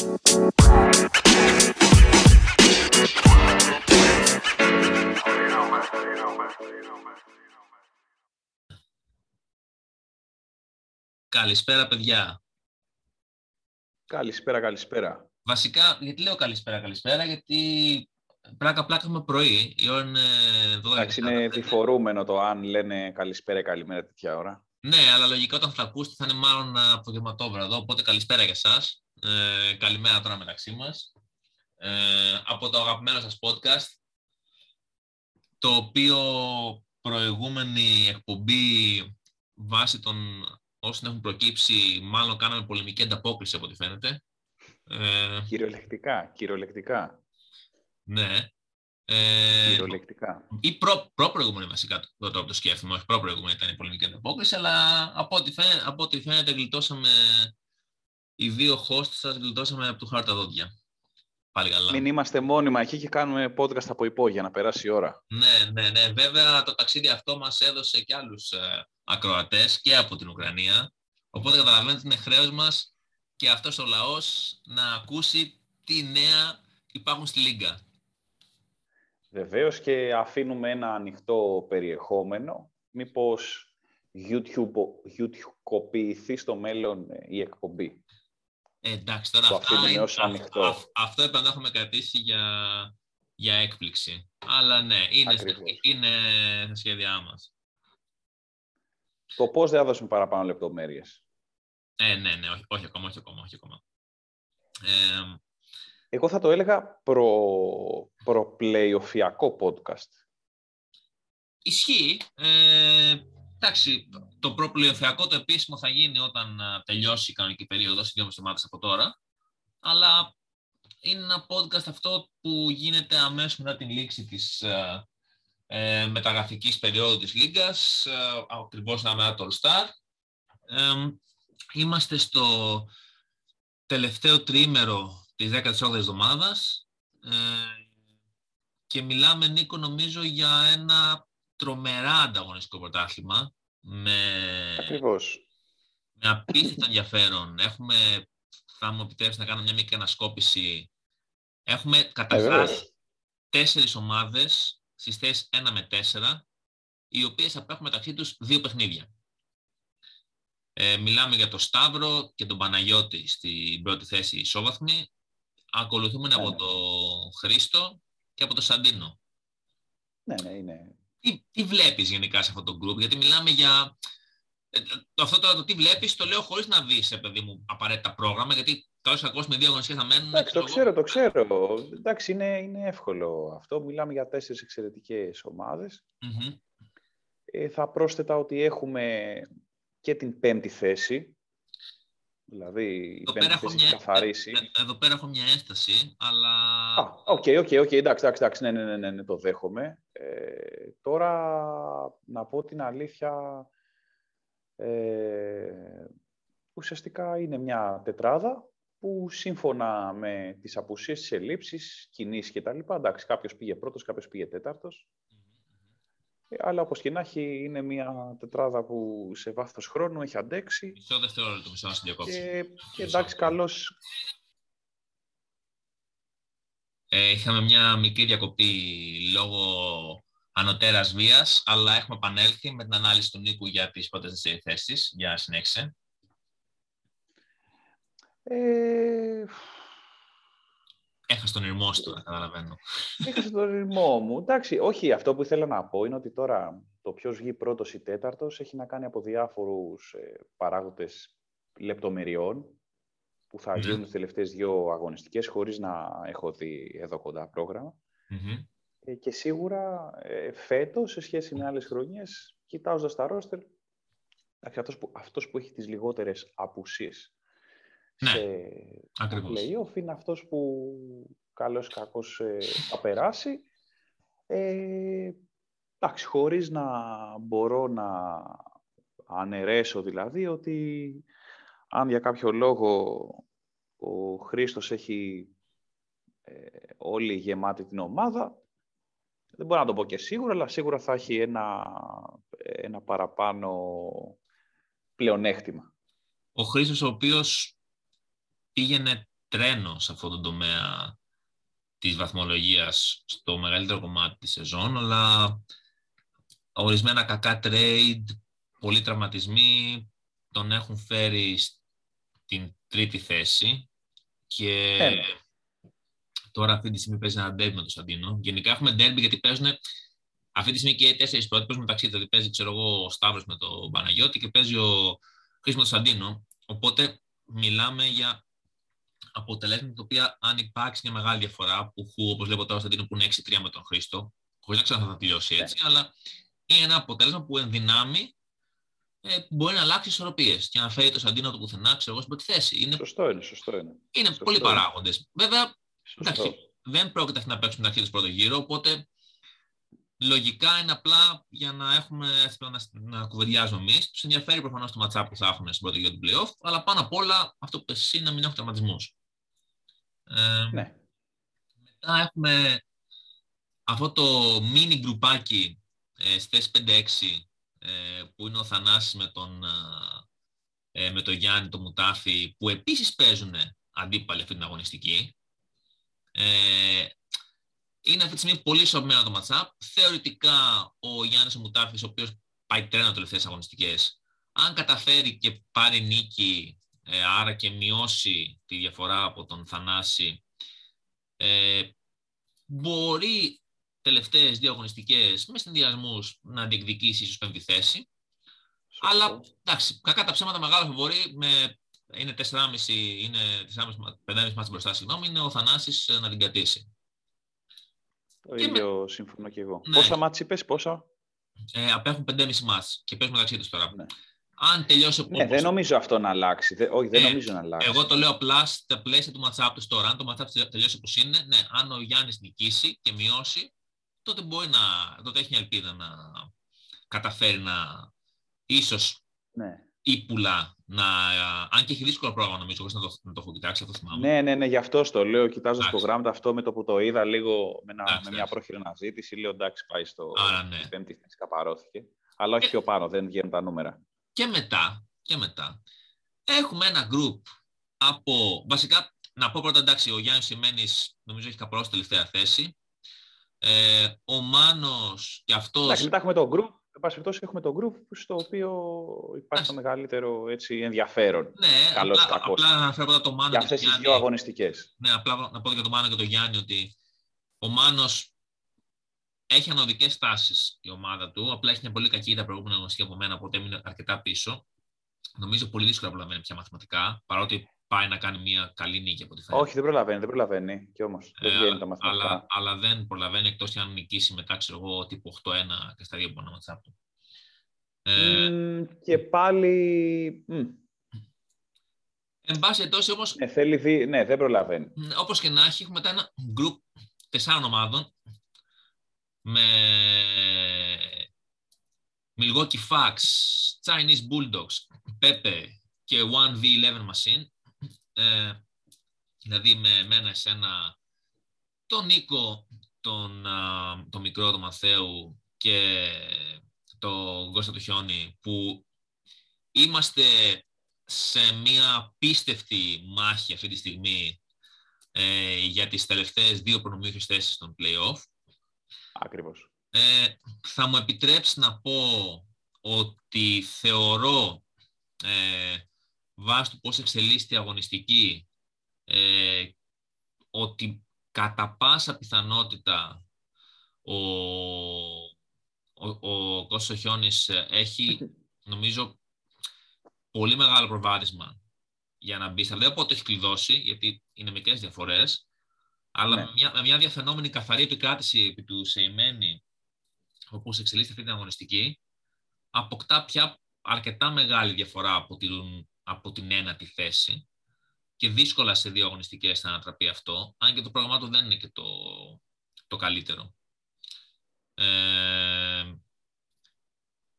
Καλησπέρα, παιδιά. Καλησπέρα, καλησπέρα. Βασικά, γιατί λέω καλησπέρα, καλησπέρα, γιατί πλάκα πλάκα με πρωί, η ώρα είναι 12. Εντάξει, είναι διφορούμενο το αν λένε καλησπέρα, καλημέρα τέτοια ώρα. Ναι, αλλά λογικά όταν θα ακούσετε θα είναι μάλλον απογευματόβραδο, οπότε καλησπέρα για εσάς. Ε, καλημέρα τώρα μεταξύ μας. Ε, από το αγαπημένο σας podcast, το οποίο προηγούμενη εκπομπή βάσει των όσων έχουν προκύψει, μάλλον κάναμε πολεμική ανταπόκριση από ό,τι φαίνεται. Ε, κυριολεκτικά, κυριολεκτικά. Ναι. Ε, κυριολεκτικά. Ή προ, προ-προηγούμενη βασικά το τρόπο το σκέφτομαι, όχι προ-προηγούμενη ήταν η πολεμική ανταπόκριση, αλλά από ό,τι φαίνεται, από ό,τι φαίνεται γλιτώσαμε οι δύο hosts σας, γλιτώσαμε από το χάρτα τα δόντια. Πάλι καλά. Μην είμαστε μόνιμα εκεί και κάνουμε podcast από υπόγεια να περάσει η ώρα. Ναι, ναι, ναι. Βέβαια το ταξίδι αυτό μας έδωσε και άλλους ε, ακροατές και από την Ουκρανία. Οπότε καταλαβαίνετε είναι χρέος μας και αυτός ο λαός να ακούσει τι νέα υπάρχουν στη Λίγκα. Βεβαίως και αφήνουμε ένα ανοιχτό περιεχόμενο. Μήπως YouTube, YouTube στο μέλλον η εκπομπή; Ε, εντάξει, τώρα αυτό, είναι, αυτό, αυτό έπρεπε να έχουμε κρατήσει για, για έκπληξη. Αλλά ναι, είναι, είναι στα σχέδιά μας. Το πώς δεν θα δώσουμε παραπάνω λεπτομέρειες. Ε, ναι, ναι, όχι, όχι ακόμα, όχι ακόμα, όχι ακόμα. Ε, Εγώ θα το έλεγα προ, προπλεοφιακό podcast. Ισχύει. Ε, εντάξει, το προπλεοφιακό το επίσημο θα γίνει όταν τελειώσει η κανονική περίοδος, οι δύο εβδομάδες από τώρα. Αλλά είναι ένα podcast αυτό που γίνεται αμέσως μετά την λήξη της ε, μεταγραφικής περίοδου της Λίγκας, ε, ακριβώς να μετά το All Star. Ε, είμαστε στο τελευταίο τρίμερο της 18ης εβδομάδας ε, και μιλάμε, Νίκο, νομίζω για ένα τρομερά ανταγωνιστικό πρωτάθλημα με, Ακριβώς. με απίστευτο ενδιαφέρον. Έχουμε, θα μου επιτρέψεις να κάνω μια μικρή ανασκόπηση. Έχουμε καταρχάς τέσσερις ομάδες στις θέσεις 1 με 4, οι οποίες θα έχουν μεταξύ τους δύο παιχνίδια. Ε, μιλάμε για τον Σταύρο και τον Παναγιώτη στην πρώτη θέση ισόβαθμη. Ακολουθούμε ναι, από ναι. τον Χρήστο και από τον Σαντίνο. Ναι, ναι, είναι. Τι, τι βλέπεις γενικά σε αυτό το group, γιατί μιλάμε για... Ε, αυτό το, το τι βλέπεις το λέω χωρίς να δεις, παιδί μου, απαραίτητα πρόγραμμα, γιατί Καλώ κακό με δύο αγωνιστικές να μένουν. Εντάξει, το ξέρω, το ξέρω. Εντάξει, είναι, είναι εύκολο αυτό. Μιλάμε για τέσσερις εξαιρετικές Ε, θα πρόσθετα ότι έχουμε και την πέμπτη θέση. Δηλαδή, η πέμπτη θέση έχει καθαρίσει. Ε, ε, εδώ πέρα έχω μια ένσταση, αλλά... Α, ok, ok, ok, εντάξει, εντάξει, ναι, ναι, ναι, ναι, ναι, το δέχομαι. Ε, τώρα, να πω την αλήθεια, ε, ουσιαστικά είναι μια τετράδα που σύμφωνα με τις απουσίες, τις ελλείψεις, κινήσεις και τα λοιπά, εντάξει, κάποιος πήγε πρώτος, κάποιος πήγε τέταρτος. Ε, αλλά όπως και να έχει, είναι μια τετράδα που σε βάθος χρόνου έχει αντέξει. Μισό δευτερόλεπτο, μισό να διακόψω. Και, και εντάξει, καλώς... Ε, είχαμε μια μικρή διακοπή λόγω ανωτέρας βίας, αλλά έχουμε επανέλθει με την ανάλυση του Νίκου για τις πρώτες θέσεις. Για συνέχισε. Ε... Έχασε τον ρημό σου τώρα, καταλαβαίνω. Έχασε τον ρημό μου. Εντάξει, όχι, αυτό που ήθελα να πω είναι ότι τώρα το ποιος βγει πρώτος ή τέταρτος έχει να κάνει από διάφορους ε, παράγοντες λεπτομεριών που θα γίνουν τις τελευταίες δύο αγωνιστικές χωρίς να έχω δει εδώ κοντά ε, και σίγουρα ε, φέτος, σε σχέση με άλλες χρονιές, κοιτάζοντας τα ρόστερ, αυτός που, αυτός που έχει τις λιγότερες απουσίες ναι, σε play-off είναι αυτός που καλώς κακός ε, θα περάσει. Ε, εντάξει, χωρίς να μπορώ να αναιρέσω δηλαδή ότι αν για κάποιο λόγο ο Χρήστος έχει ε, όλη γεμάτη την ομάδα, δεν μπορώ να το πω και σίγουρα, αλλά σίγουρα θα έχει ένα, ένα παραπάνω πλεονέκτημα. Ο Χρήστος ο οποίος πήγαινε τρένο σε αυτό το τομέα της βαθμολογίας στο μεγαλύτερο κομμάτι της σεζόν, αλλά ορισμένα κακά trade, πολλοί τραυματισμοί τον έχουν φέρει στην τρίτη θέση και τώρα αυτή τη στιγμή παίζει ένα derby με τον Σαντίνο. Γενικά έχουμε derby γιατί παίζουν αυτή τη στιγμή και οι τέσσερις πρώτοι παίζουν μεταξύ Δηλαδή παίζει ξέρω εγώ, ο Σταύρος με τον Παναγιώτη και παίζει ο Χρήστο με τον Σαντίνο. Οπότε μιλάμε για αποτελέσματα τα οποία αν υπάρξει μια μεγάλη διαφορά, που όπως βλέπω τώρα Σαντίνο που είναι 6-3 με τον Χρήστο, χωρίς να ξέρω αν θα τελειώσει έτσι, yeah. Ναι. αλλά είναι ένα αποτέλεσμα που ενδυνάμει ε, μπορεί να αλλάξει ισορροπίες και να φέρει το Σαντίνο από το πουθενά, ξέρω εγώ, στην πρώτη θέση. Είναι, σωστό είναι, σωστό είναι. Είναι σωστό πολλοί παράγοντες. Βέβαια, εντάξει, δεν πρόκειται αυτή να παίξουν μεταξύ του πρώτο γύρο, οπότε λογικά είναι απλά για να έχουμε να, να κουβεντιάζουμε εμείς. Τους ενδιαφέρει προφανώς το ματσά που θα έχουν στην πρώτο γύρο του playoff, αλλά πάνω απ' όλα αυτό που εσύ είναι να μην έχουν τραυματισμούς. Ε, ναι. Μετά έχουμε αυτό το mini γκρουπάκι ε, στις 5-6 ε, που είναι ο Θανάσης με τον, ε, με τον Γιάννη το Μουτάφι που επίσης παίζουν αντίπαλοι αυτή την αγωνιστική. Ε, είναι αυτή τη στιγμή πολύ ισορροπημένο το matchup. Θεωρητικά ο Γιάννης ο Μουτάφης, ο οποίος πάει τρένο τελευταίες αγωνιστικές, αν καταφέρει και πάρει νίκη, ε, άρα και μειώσει τη διαφορά από τον Θανάση, ε, μπορεί τελευταίες δύο αγωνιστικές με συνδυασμούς να διεκδικήσει ίσως πέμπτη θέση. Αλλά εντάξει, κακά τα ψέματα μεγάλο φοβορεί με είναι 4,5, είναι 4,5 μάτς μπροστά, συγγνώμη, είναι ο Θανάσης να την κατήσει. Το και ίδιο με... συμφωνώ και εγώ. Ναι. Πόσα μάτς είπες, πόσα; Ε, απέχουν 5,5 μάτς και παίζουν μεταξύ τους τώρα. Ναι. Αν τελειώσει Ναι, δεν νομίζω αυτό να αλλάξει. όχι, δεν ε, νομίζω να αλλάξει. Εγώ το λέω απλά στα πλαίσια του matchup του τώρα. Αν το matchup τελειώσει όπως είναι, ναι, αν ο Γιάννης νικήσει και μειώσει, τότε μπορεί να, τότε έχει μια ελπίδα να καταφέρει να ίσως ναι. ύπουλα να, αν και έχει δύσκολο πρόγραμμα νομίζω, να το, να το έχω κοιτάξει, αυτό θυμάμαι. Ναι, ναι, ναι, γι' αυτό το λέω, κοιτάζω στο προγράμμα αυτό με το που το είδα λίγο με, ένα, με μια πρόχειρη αναζήτηση, λέω εντάξει πάει στο Άρα, ναι. πέμπτη θέση, καπαρώθηκε. Αλλά όχι και... πιο πάνω, δεν βγαίνουν τα νούμερα. Και μετά, και μετά, έχουμε ένα group από, βασικά, να πω πρώτα εντάξει, ο Γιάννης Σιμένης νομίζω έχει καπαρώσει τελευταία θέση, ε, ο Μάνος και αυτός... Εντάξει, μετά έχουμε το group, εν πάση περιπτώσει έχουμε το group στο οποίο υπάρχει το μεγαλύτερο έτσι, ενδιαφέρον. Ναι, Καλώς, απλά, κακός. απλά να φέρω το Μάνο για αυτές τις δύο αγωνιστικές. Ναι, απλά να πω για το Μάνο και το Γιάννη ότι ο Μάνος έχει ανωδικές τάσεις η ομάδα του, απλά έχει μια πολύ κακή τα προηγούμενα αγωνιστική από μένα, οπότε έμεινε αρκετά πίσω. Νομίζω πολύ δύσκολα να προλαβαίνει πια μαθηματικά, παρότι πάει να κάνει μια καλή νίκη από τη φέρει. Όχι, δεν προλαβαίνει, δεν προλαβαίνει. Και όμως, δεν βγαίνει τα μαθηματικά. Αλλά, αλλά δεν προλαβαίνει εκτός αν νικήσει μετά, ξέρω εγώ, τύπου 8-1 και στα δύο που να του. Ε, και πάλι... Εν πάση ετώσει όμως... Ναι, θέλει δι... ναι, δεν προλαβαίνει. Όπως και να έχει, έχουμε μετά ένα γκρουπ τεσσάρων ομάδων με Milwaukee Fox, Chinese Bulldogs, Pepe και 1v11 Machine. Ε, δηλαδή με μένα, εσένα, τον Νίκο, τον, τον μικρό του Μαθαίου και τον Κώστα του Χιόνι που είμαστε σε μια πίστευτη μάχη αυτή τη στιγμή ε, για τις τελευταίες δύο προνομίουχες θέσεις των play-off. Ακριβώς. Ε, θα μου επιτρέψεις να πω ότι θεωρώ ε, βάσει του πώς εξελίσσεται η αγωνιστική ε, ότι κατά πάσα πιθανότητα ο, ο, ο Κώστος Χιόνης έχει νομίζω πολύ μεγάλο προβάδισμα για να μπει. Δεν πω ότι έχει κλειδώσει, γιατί είναι μικρές διαφορές, αλλά ναι. με, μια, με μια διαφαινόμενη καθαρή επικράτηση επί του Σεϊμένη, όπως εξελίσσεται αυτή την αγωνιστική, αποκτά πια αρκετά μεγάλη διαφορά από την από την ένατη θέση και δύσκολα σε δύο αγωνιστικές θα ανατραπεί αυτό, αν και το πρόγραμμά του δεν είναι και το, το καλύτερο. Ε,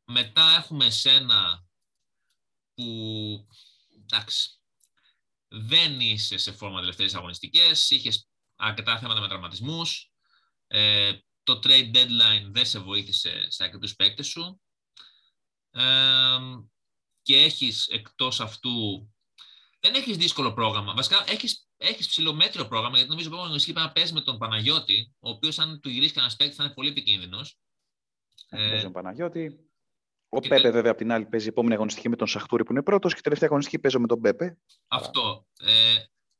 μετά έχουμε εσένα που, εντάξει, δεν είσαι σε φόρμα τελευταίες αγωνιστικές, είχες αρκετά θέματα με τραυματισμούς, ε, το trade deadline δεν σε βοήθησε σε αρκετούς παίκτες σου. Ε, και έχεις εκτός αυτού, δεν έχεις δύσκολο πρόγραμμα. Βασικά έχεις έχεις ψηλομέτριο πρόγραμμα, γιατί νομίζω ότι πρέπει να παίζει με τον Παναγιώτη, ο οποίος αν του γυρίσεις κανένας παίκτη θα είναι πολύ επικίνδυνος. Ε, παίζει τον Παναγιώτη. Ο Πέπε, τε... βέβαια, από την άλλη παίζει επόμενη αγωνιστική με τον Σαχτούρη που είναι πρώτος και τελευταία αγωνιστική παίζω με τον Πέπε. Αυτό. Ε,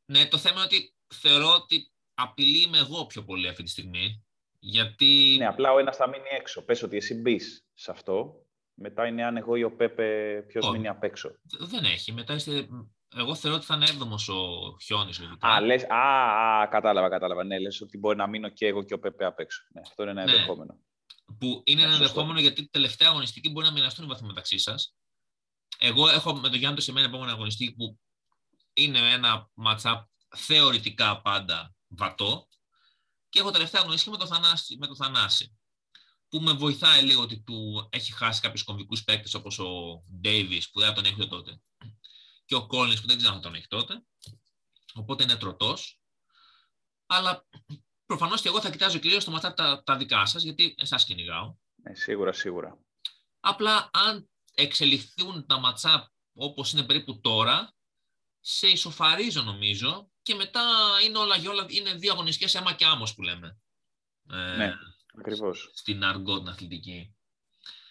ναι, το θέμα είναι ότι θεωρώ ότι απειλεί με εγώ πιο πολύ αυτή τη στιγμή. Γιατί... Ναι, απλά ο ένας θα μείνει έξω. Πες ότι εσύ μπεις σε αυτό. Μετά είναι αν εγώ ή ο Πέπε ποιος μείνει απ' έξω. Δεν έχει. Μετά είστε εγώ θεωρώ ότι θα είναι έβδομος ο Χιόνι. Α, λες, α, α, κατάλαβα, κατάλαβα. Ναι, λες ότι μπορεί να μείνω και εγώ και ο Πεπέ απ' έξω. Ναι, αυτό είναι ένα ναι. ενδεχόμενο. Που είναι ναι, ένα ενδεχόμενο γιατί τελευταία αγωνιστική μπορεί να μοιραστούν οι βαθμοί μεταξύ σας. Εγώ έχω με τον Γιάννη το μένα επόμενη αγωνιστική που είναι ένα ματσάπ θεωρητικά πάντα βατό. Και έχω τελευταία αγωνιστική με το Θανάση. Με το Θανάση που με βοηθάει λίγο ότι του έχει χάσει κάποιους κομβικούς παίκτες όπως ο Ντέιβις που δεν τον έχει τότε και ο Collins που δεν ξέρω αν τον έχει τότε. Οπότε είναι τροτός. Αλλά προφανώς και εγώ θα κοιτάζω κυρίως το ματά τα, τα δικά σας, γιατί εσάς κυνηγάω. Ε, σίγουρα, σίγουρα. Απλά αν εξελιχθούν τα ματσά όπως είναι περίπου τώρα, σε ισοφαρίζω νομίζω και μετά είναι όλα για όλα, είναι δύο αγωνιστικές αίμα και άμμος που λέμε. Ε, ναι, ακριβώς. Στην αργό την αθλητική.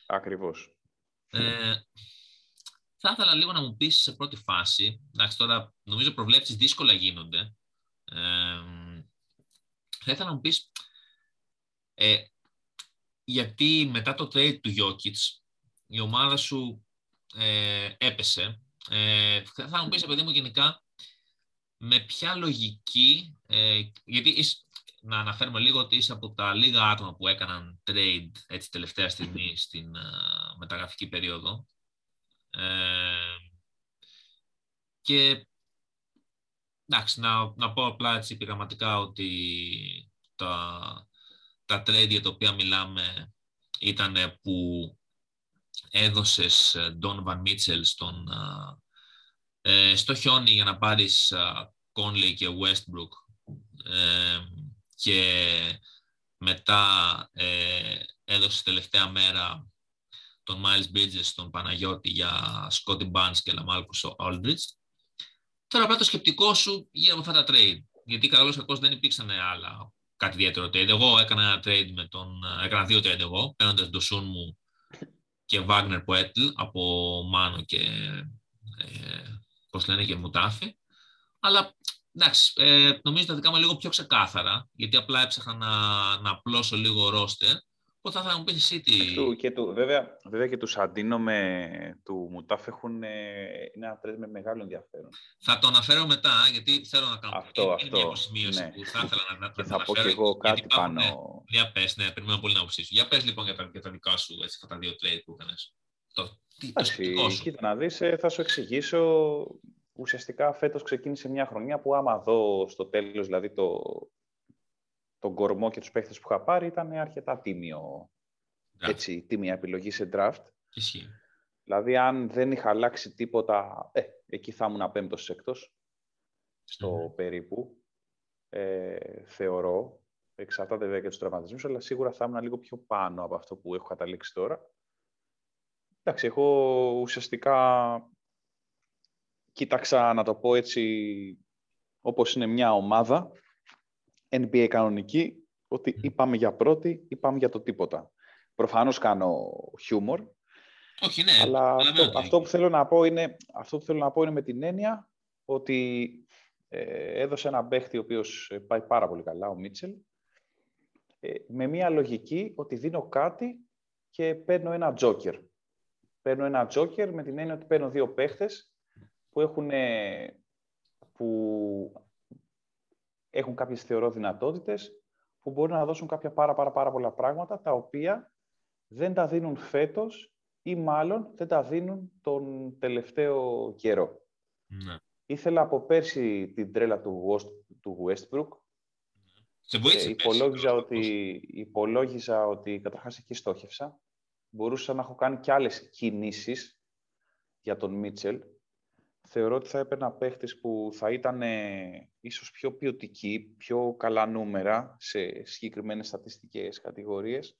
Ακριβώς. Ε, θα ήθελα λίγο να μου πεις σε πρώτη φάση, εντάξει τώρα νομίζω προβλέψεις δύσκολα γίνονται, ε, θα ήθελα να μου πεις ε, γιατί μετά το trade του Jokic η ομάδα σου ε, έπεσε. Ε, θα ήθελα να μου πεις, παιδί μου, γενικά, με ποια λογική, ε, γιατί να αναφέρουμε λίγο ότι είσαι από τα λίγα άτομα που έκαναν trade έτσι τελευταία στιγμή στην uh, μεταγραφική περίοδο. Ε, και εντάξει, να, να πω απλά έτσι πειραματικά ότι τα, τα trade για τα οποία μιλάμε ήταν που έδωσες Donovan Mitchell στον, ε, στο χιόνι για να πάρεις Conley και Westbrook ε, και μετά ε, έδωσες τελευταία μέρα τον Miles Bridges, τον Παναγιώτη για Scotty Barnes και Lamarcus Aldridge. Τώρα απλά το σκεπτικό σου γύρω από αυτά τα trade. Γιατί καλώς κακώς δεν υπήρξαν άλλα κάτι ιδιαίτερο trade. Εγώ έκανα ένα trade με τον... Έκανα δύο trade εγώ, παίρνοντας το Σούν μου και Wagner Poetl από Μάνο και ε, πώς λένε και Μουτάφη. Αλλά εντάξει, ε, νομίζω τα δικά μου λίγο πιο ξεκάθαρα, γιατί απλά έψαχνα να, να απλώσω λίγο ρόστερ Πότε θα, μου πεις εσύ τι... Του, και του, βέβαια, βέβαια και τους Σαντίνο με του Μουτάφ έχουν ένα τρέτ με μεγάλο ενδιαφέρον. Θα το αναφέρω μετά, γιατί θέλω να κάνω αυτό, είναι αυτό, μια σημείωση ναι. που θα ήθελα να, να, και θα πω και εγώ κάτι πάνω. Για πες, ναι, περιμένω πολύ να αποψήσω. Για πες λοιπόν για τα, για τα δικά σου, έτσι, αυτά τα δύο trade που έκανες. Το, το σκεπτικό σου. Κοίτα να δεις, ε, θα σου εξηγήσω. Ουσιαστικά φέτος ξεκίνησε μια χρονιά που άμα δω στο τέλος, δηλαδή το, τον κορμό και τους παίχτες που είχα πάρει ήταν αρκετά τίμιο, έτσι, τίμια επιλογή σε draft. Ισχύει. Δηλαδή, αν δεν είχα αλλάξει τίποτα, ε, εκεί θα ήμουν πέμπτος έκτος, στο περίπου, ε, θεωρώ. Εξαρτάται βέβαια και τους τραυματισμούς, αλλά σίγουρα θα ήμουν λίγο πιο πάνω από αυτό που έχω καταλήξει τώρα. Εντάξει, εγώ ουσιαστικά κοίταξα να το πω έτσι όπως είναι μια ομάδα NBA κανονική, ότι ή πάμε για πρώτη ή πάμε για το τίποτα. Προφανώς κάνω χιούμορ, όχι, ναι. Αλλά αυτό, αυτό, που θέλω να πω είναι, αυτό που θέλω να πω είναι με την έννοια ότι ε, έδωσε ένα παίχτη ο οποίος ε, πάει πάρα πολύ καλά, ο Μίτσελ, ε, με μια λογική ότι δίνω κάτι και παίρνω ένα τζόκερ. Παίρνω ένα τζόκερ με την έννοια ότι παίρνω δύο παίχτες που έχουν που έχουν κάποιες θεωρώ δυνατότητες που μπορούν να δώσουν κάποια πάρα, πάρα, πάρα πολλά πράγματα τα οποία δεν τα δίνουν φέτος ή μάλλον δεν τα δίνουν τον τελευταίο καιρό. Ναι. Ήθελα από πέρσι την τρέλα του, του Westbrook. Σε ε, υπολόγιζα, ότι, υπολόγιζα ότι καταρχάς εκεί στόχευσα. Μπορούσα να έχω κάνει και άλλες κινήσεις για τον Μίτσελ θεωρώ ότι θα έπαιρνα παίχτες που θα ήταν ε, ίσως πιο ποιοτικοί, πιο καλά νούμερα σε συγκεκριμένες στατιστικές κατηγορίες.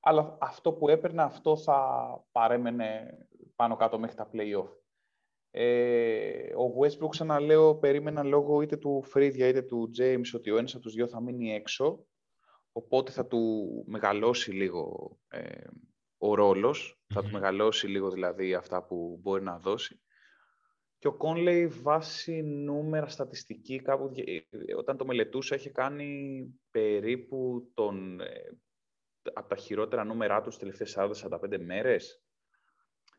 Αλλά αυτό που έπαιρνα, αυτό θα παρέμενε πάνω κάτω μέχρι τα play-off. Ε, ο Westbrook, ξαναλέω, περίμενα λόγω είτε του Φρίδια είτε του James ότι ο ένας από τους δύο θα μείνει έξω, οπότε θα του μεγαλώσει λίγο ε, ο ρολος θα του μεγαλώσει λίγο δηλαδή αυτά που μπορεί να δώσει. Και ο Κόνλεϊ βάσει νούμερα στατιστική, κάπου, ε, όταν το μελετούσα, είχε κάνει περίπου τον, ε, από τα χειρότερα νούμερά του στις τελευταίες 40-45 μέρες.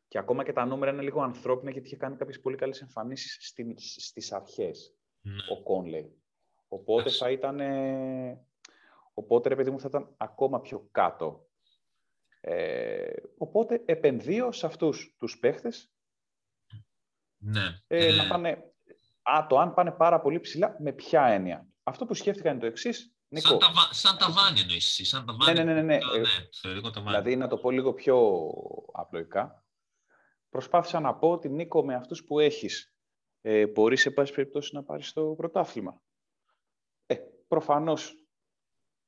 Και ακόμα και τα νούμερα είναι λίγο ανθρώπινα, γιατί είχε κάνει κάποιες πολύ καλές εμφανίσεις στις, στις αρχές, ναι. ο Κόνλεϊ. Οπότε θα ήταν... Οπότε, ρε παιδί μου, θα ήταν ακόμα πιο κάτω. Ε, οπότε επενδύω σε αυτούς τους παίχτες ναι. Ε, να ε. πάνε, α, το αν πάνε πάρα πολύ ψηλά, με ποια έννοια; Αυτό που σκέφτηκα είναι το εξής. Σαν, τα, σαν ταβάνι εννοείς εσύ. Σαν ταβάνι. Ναι, ναι, ναι. ναι. ναι, ναι δηλαδή, να το πω λίγο πιο απλοϊκά. Προσπάθησα να πω ότι, Νίκο, με αυτούς που έχεις, ε, μπορείς, σε πάση περιπτώσει, να πάρεις το πρωτάθλημα. Ε, προφανώς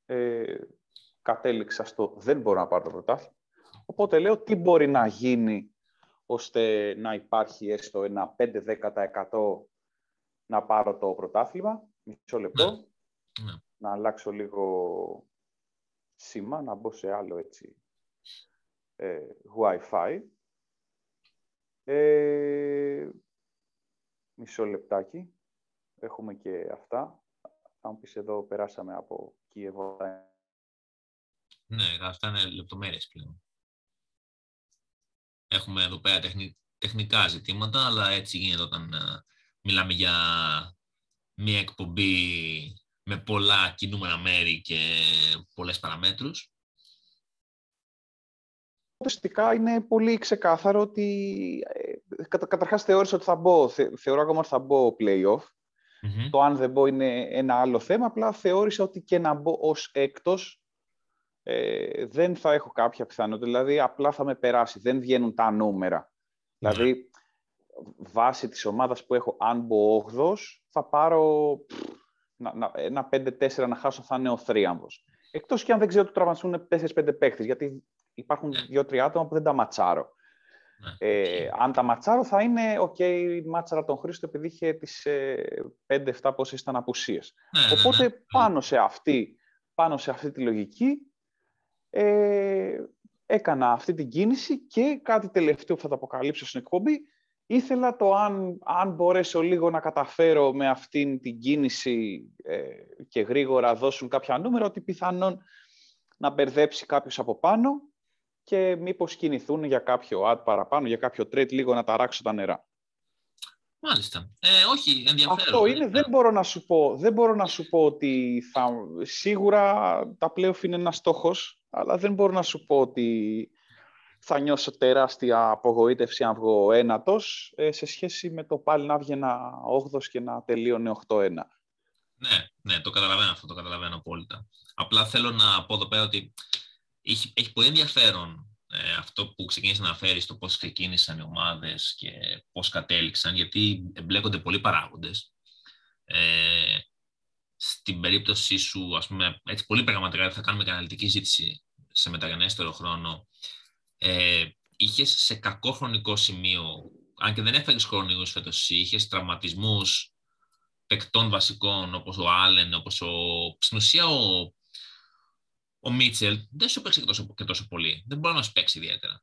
ε, κατέληξα στο δεν μπορώ να πάρω το πρωτάθλημα. Οπότε λέω τι μπορεί να γίνει ώστε να υπάρχει έστω ένα 5-10% να πάρω το πρωτάθλημα. Μισό λεπτό. Ναι. Ναι. Να αλλάξω λίγο σήμα, να μπω σε άλλο έτσι ε, Wi-Fi. Ε, μισό λεπτάκι. Έχουμε και αυτά. Θα μου πεις εδώ, περάσαμε από Κίεβο. Ναι, αυτά είναι λεπτομέρειες πλέον. Έχουμε εδώ πέρα τεχνικά ζητήματα, αλλά έτσι γίνεται όταν uh, μιλάμε για μία εκπομπή με πολλά κινούμενα μέρη και πολλές παραμέτρους. Ουσιαστικά είναι πολύ ξεκάθαρο ότι ε, κατα, καταρχάς θεώρησα ότι θα μπω, θεωρώ ακόμα ότι θα μπω play-off. Το αν δεν μπω είναι ένα άλλο θέμα, απλά θεώρησα ότι και να μπω ως έκτος ε, δεν θα έχω κάποια πιθανότητα. Δηλαδή, απλά θα με περάσει. Δεν βγαίνουν τα νούμερα. Ναι. Δηλαδή, βάσει της ομάδας που έχω, αν μπω 8 θα πάρω να, να, ένα 5-4 να χάσω, θα είναι ο θρίαμβος. Εκτός και αν δεν ξέρω ότι τραυματιστούν 4-5 παίχτες, γιατί υπάρχουν 2-3 ναι. άτομα που δεν τα ματσάρω. Ναι. Ε, αν τα ματσάρω θα είναι ok, okay, μάτσαρα τον Χρήστο επειδή είχε τις ε, 5-7 πόσες ήταν απουσίες. Οπότε πάνω σε αυτή, πάνω σε αυτή τη λογική ε, έκανα αυτή την κίνηση και κάτι τελευταίο που θα το αποκαλύψω στην εκπομπή, ήθελα το αν, αν μπορέσω λίγο να καταφέρω με αυτήν την κίνηση ε, και γρήγορα δώσουν κάποια νούμερα, ότι πιθανόν να μπερδέψει κάποιος από πάνω και μήπως κινηθούν για κάποιο ad παραπάνω, για κάποιο trade, λίγο να ταράξω τα νερά. Μάλιστα. Ε, όχι, ενδιαφέρον. Αυτό είναι, δεν μπορώ να σου πω, δεν μπορώ να σου πω ότι θα, σίγουρα τα playoff είναι ένας στόχος, αλλά δεν μπορώ να σου πω ότι θα νιώσω τεράστια απογοήτευση αν βγω ένατος ε, σε σχέση με το πάλι να βγαινα 8 και να τελείωνε 8-1. Ναι, ναι, το καταλαβαίνω αυτό, το καταλαβαίνω απόλυτα. Απλά θέλω να πω εδώ πέρα ότι έχει, έχει πολύ ενδιαφέρον ε, αυτό που ξεκίνησες να φέρει στο πώς ξεκίνησαν οι ομάδες και πώς κατέληξαν, γιατί εμπλέκονται πολλοί παράγοντες. Ε, στην περίπτωσή σου, ας πούμε, έτσι πολύ πραγματικά θα κάνουμε και αναλυτική ζήτηση σε μεταγενέστερο χρόνο, ε, είχες σε κακό χρονικό σημείο, αν και δεν έφερε χρονικού φέτος, είχες τραυματισμούς παικτών βασικών όπως ο Άλεν, όπως ο. Στην ουσία ο, ο Μίτσελ δεν σου παίξει και τόσο, και τόσο πολύ. Δεν μπορεί να σου παίξει ιδιαίτερα.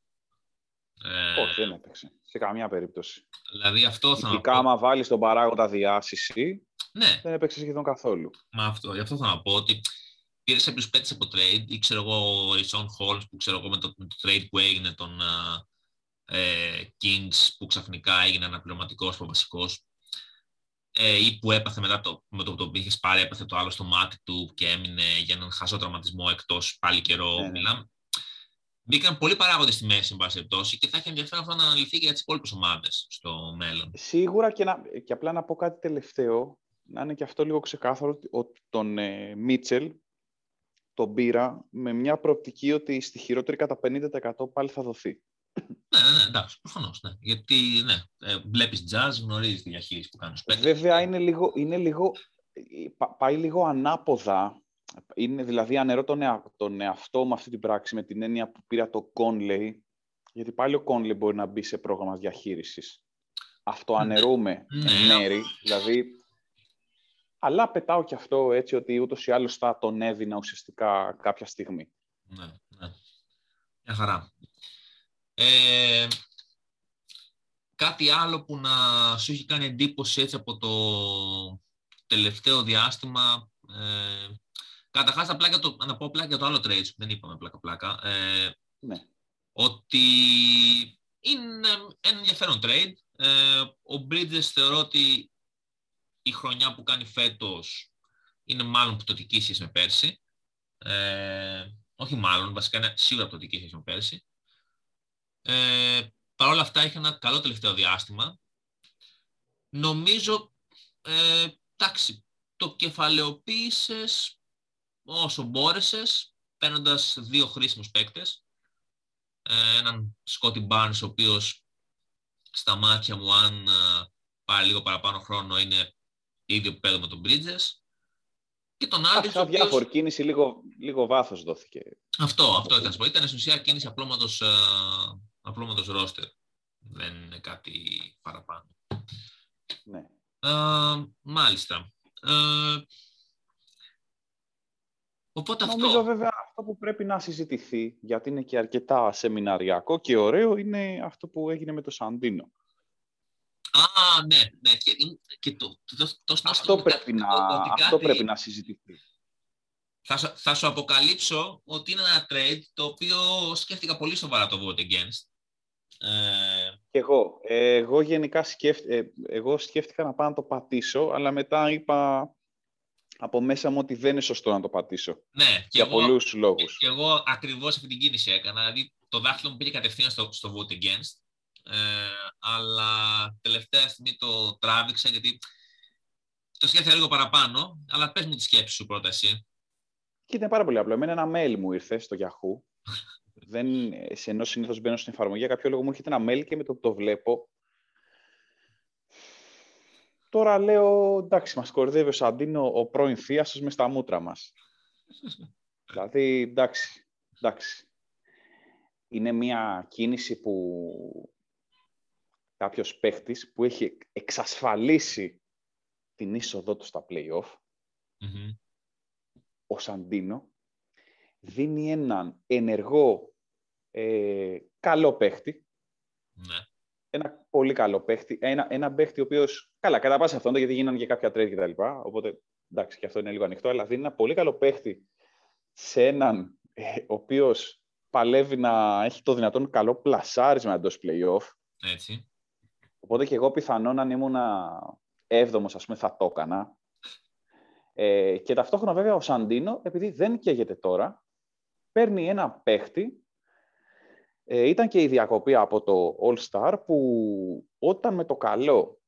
Ε, Όχι, δεν έπαιξε. Σε καμία περίπτωση. Δηλαδή αυτό θα Ειδικά άμα βάλεις τον παράγοντα διάσηση, ναι. δεν έπαιξε σχεδόν καθόλου. Μα αυτό, γι' αυτό θα πω ότι πήρες σε ποιου πέτυχε από trade ή ξέρω εγώ ο Ρισόν Holmes που ξέρω εγώ με το, με το trade που έγινε τον ε, Kings που ξαφνικά έγινε αναπληρωματικός από βασικό. Ε, ή που έπαθε μετά το, με το, το που είχες πάρει, έπαθε το άλλο στο μάτι του και έμεινε για έναν χασό τραυματισμό εκτός πάλι καιρό. Ναι, ναι. Μιλάμε. Μπήκαν πολλοί παράγοντες στη μέση, εν πάση περιπτώσει, και θα έχει ενδιαφέρον αυτό να αναλυθεί και για τις υπόλοιπες ομάδες στο μέλλον. Σίγουρα και, να, και απλά να πω κάτι τελευταίο, να είναι και αυτό λίγο ξεκάθαρο, ότι τον ε, Μίτσελ τον πήρα με μια προοπτική ότι στη χειρότερη κατά 50% πάλι θα δοθεί. Ναι, ναι, ναι εντάξει, προφανώς. Ναι. Γιατί ναι, ε, βλέπεις jazz, γνωρίζεις τη διαχείριση που κάνει. Βέβαια είναι λίγο, είναι λίγο, πάει λίγο ανάποδα. Είναι δηλαδή ανερώ τον, τον εαυτό μου αυτή την πράξη με την έννοια που πήρα το Conley, γιατί πάλι ο Conley μπορεί να μπει σε πρόγραμμα διαχείρισης. αυτοαναιρούμε ναι. εν μέρη, δηλαδή, αλλά πετάω και αυτό έτσι ότι ούτως ή άλλως θα τον έδινα ουσιαστικά κάποια στιγμή. Ναι, ναι. Μια χαρά. Ε, κάτι άλλο που να σου έχει κάνει εντύπωση έτσι από το τελευταίο διάστημα. Ε, Καταρχάς, να πω πλάκα για το άλλο trade, δεν είπαμε πλάκα-πλάκα. Ε, ναι. Ότι είναι ένα ενδιαφέρον trade. Ε, ο Bridges θεωρώ ότι η χρονιά που κάνει φέτος είναι μάλλον πτωτική σχέση με πέρσι. Ε, όχι μάλλον, βασικά είναι σίγουρα πτωτική σχέση με πέρσι. Ε, Παρ' όλα αυτά έχει ένα καλό τελευταίο διάστημα. Νομίζω, ε, εντάξει, το κεφαλαιοποίησες όσο μπόρεσες, παίρνοντας δύο χρήσιμους παίκτες. Ε, έναν Σκότι Barnes, ο οποίος στα μάτια μου, αν ε, πάρει λίγο παραπάνω χρόνο, είναι ίδιο επίπεδο με τον Bridges. Και τον άλλος. Άρχισα οποίος... διάφορη κίνηση, λίγο, λίγο βάθος δόθηκε. Αυτό, αυτό ήταν. Ήταν στην ουσία κίνηση απλώματος, ε, απλώματος ρόστερ. Δεν είναι κάτι παραπάνω. Ναι. Ε, μάλιστα. Ε, οπότε Νομίζω αυτό... βέβαια αυτό που πρέπει να συζητηθεί, γιατί είναι και αρκετά σεμιναριακό και ωραίο, είναι αυτό που έγινε με το Σαντίνο. Α, ναι, ναι. Και, και το, το, το, αυτό, πρέπει, να, αυτό πρέπει να συζητηθεί. Θα, θα σου αποκαλύψω ότι είναι ένα trade το οποίο σκέφτηκα πολύ σοβαρά το vote against. Ε... Και εγώ. εγώ γενικά ε, εγώ σκέφτηκα να πάω να το πατήσω, αλλά μετά είπα από μέσα μου ότι δεν είναι σωστό να το πατήσω. Ναι, για πολλούς λόγους. Και, εγώ ακριβώς αυτή την κίνηση έκανα. Δηλαδή το δάχτυλο μου πήγε κατευθείαν στο, στο vote against. Ε, αλλά τελευταία στιγμή το τράβηξα γιατί το σκέφτηκα λίγο παραπάνω. Αλλά πες μου τη σκέψη σου πρώτα εσύ. Και ήταν πάρα πολύ απλό. Εμένα ένα mail μου ήρθε στο Yahoo. Δεν, σε ενώ συνήθως μπαίνω στην εφαρμογή, για κάποιο λόγο μου έρχεται ένα mail και με το που το βλέπω. Τώρα λέω, εντάξει, μας κορδεύει ο Σαντίνο, ο πρώην θεία σας, με στα μούτρα μας. δηλαδή, εντάξει, εντάξει. Είναι μια κίνηση που κάποιος παίχτης που έχει εξασφαλίσει την είσοδό του στα play-off, ο Σαντίνο, δίνει έναν ενεργό, ε, καλό παίχτη. Ναι. Ένα πολύ καλό παίχτη. Ένα, ένα παίχτη ο οποίος. Καλά, κατά πάσα αυτόν, γιατί γίνανε και κάποια trade κτλ. Οπότε εντάξει, και αυτό είναι λίγο ανοιχτό. Αλλά δίνει ένα πολύ καλό παίχτη σε έναν ε, ο οποίος παλεύει να έχει το δυνατόν καλό πλασάρισμα εντός playoff. Έτσι. Οπότε και εγώ πιθανόν αν ήμουν έβδομος, ας πούμε, θα το έκανα. Ε, και ταυτόχρονα βέβαια ο Σαντίνο, επειδή δεν καίγεται τώρα, παίρνει ένα παίχτη. Ε, ήταν και η διακοπή από το All-Star που όταν με το καλό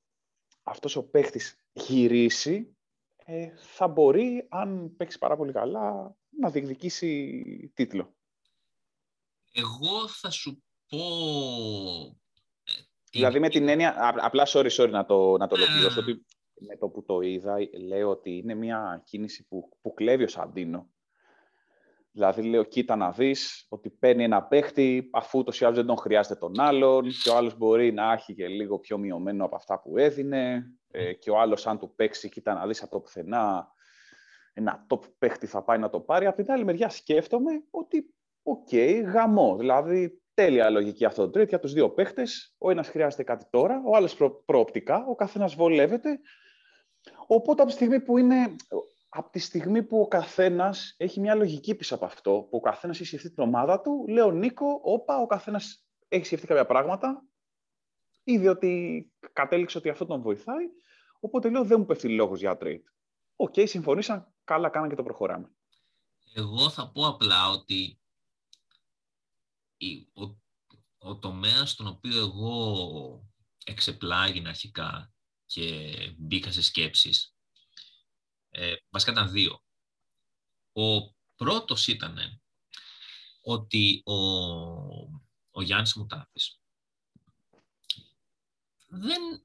αυτός ο παίχτης γυρίσει, ε, θα μπορεί, αν παίξει πάρα πολύ καλά, να διεκδικήσει τίτλο. Εγώ θα σου πω... Ε, δηλαδή με την έννοια, απλά sorry, sorry να το, να το ολοκληρώσω, ότι με το που το είδα λέω ότι είναι μια κίνηση που, που κλέβει ο Σαντίνο Δηλαδή, λέω, κοίτα να δεις ότι παίρνει ένα παίχτη, αφού ούτως ή άλλως δεν τον χρειάζεται τον άλλον, και ο άλλος μπορεί να έχει και λίγο πιο μειωμένο από αυτά που έδινε. Ε, και ο άλλος, αν του παίξει, κοίτα να δεις από το πουθενά, ένα top παίχτη θα πάει να το πάρει. Από την άλλη μεριά, σκέφτομαι ότι, ok, okay, γαμώ. Δηλαδή, τέλεια λογική αυτό το τρίτο για τους δύο παίχτες. Ο ένας χρειάζεται κάτι τώρα, ο άλλος προ, προοπτικά, ο καθένας βολεύεται. Οπότε, από τη στιγμή που είναι από τη στιγμή που ο καθένας έχει μια λογική πίσω από αυτό, που ο καθένας έχει σκεφτεί την ομάδα του, λέω Νίκο, όπα, ο καθένας έχει σκεφτεί κάποια πράγματα, είδε ότι κατέληξε ότι αυτό τον βοηθάει, οπότε λέω δεν μου πέφτει λόγος για trade. Ok, okay, συμφωνήσαν, καλά κάναν και το προχωράμε. Εγώ θα πω απλά ότι ο, ο τομέας στον οποίο εγώ εξεπλάγινα αρχικά και μπήκα σε σκέψεις ε, βασικά ήταν δύο. Ο πρώτος ήταν ότι ο, ο Γιάννης Μουτάφης δεν,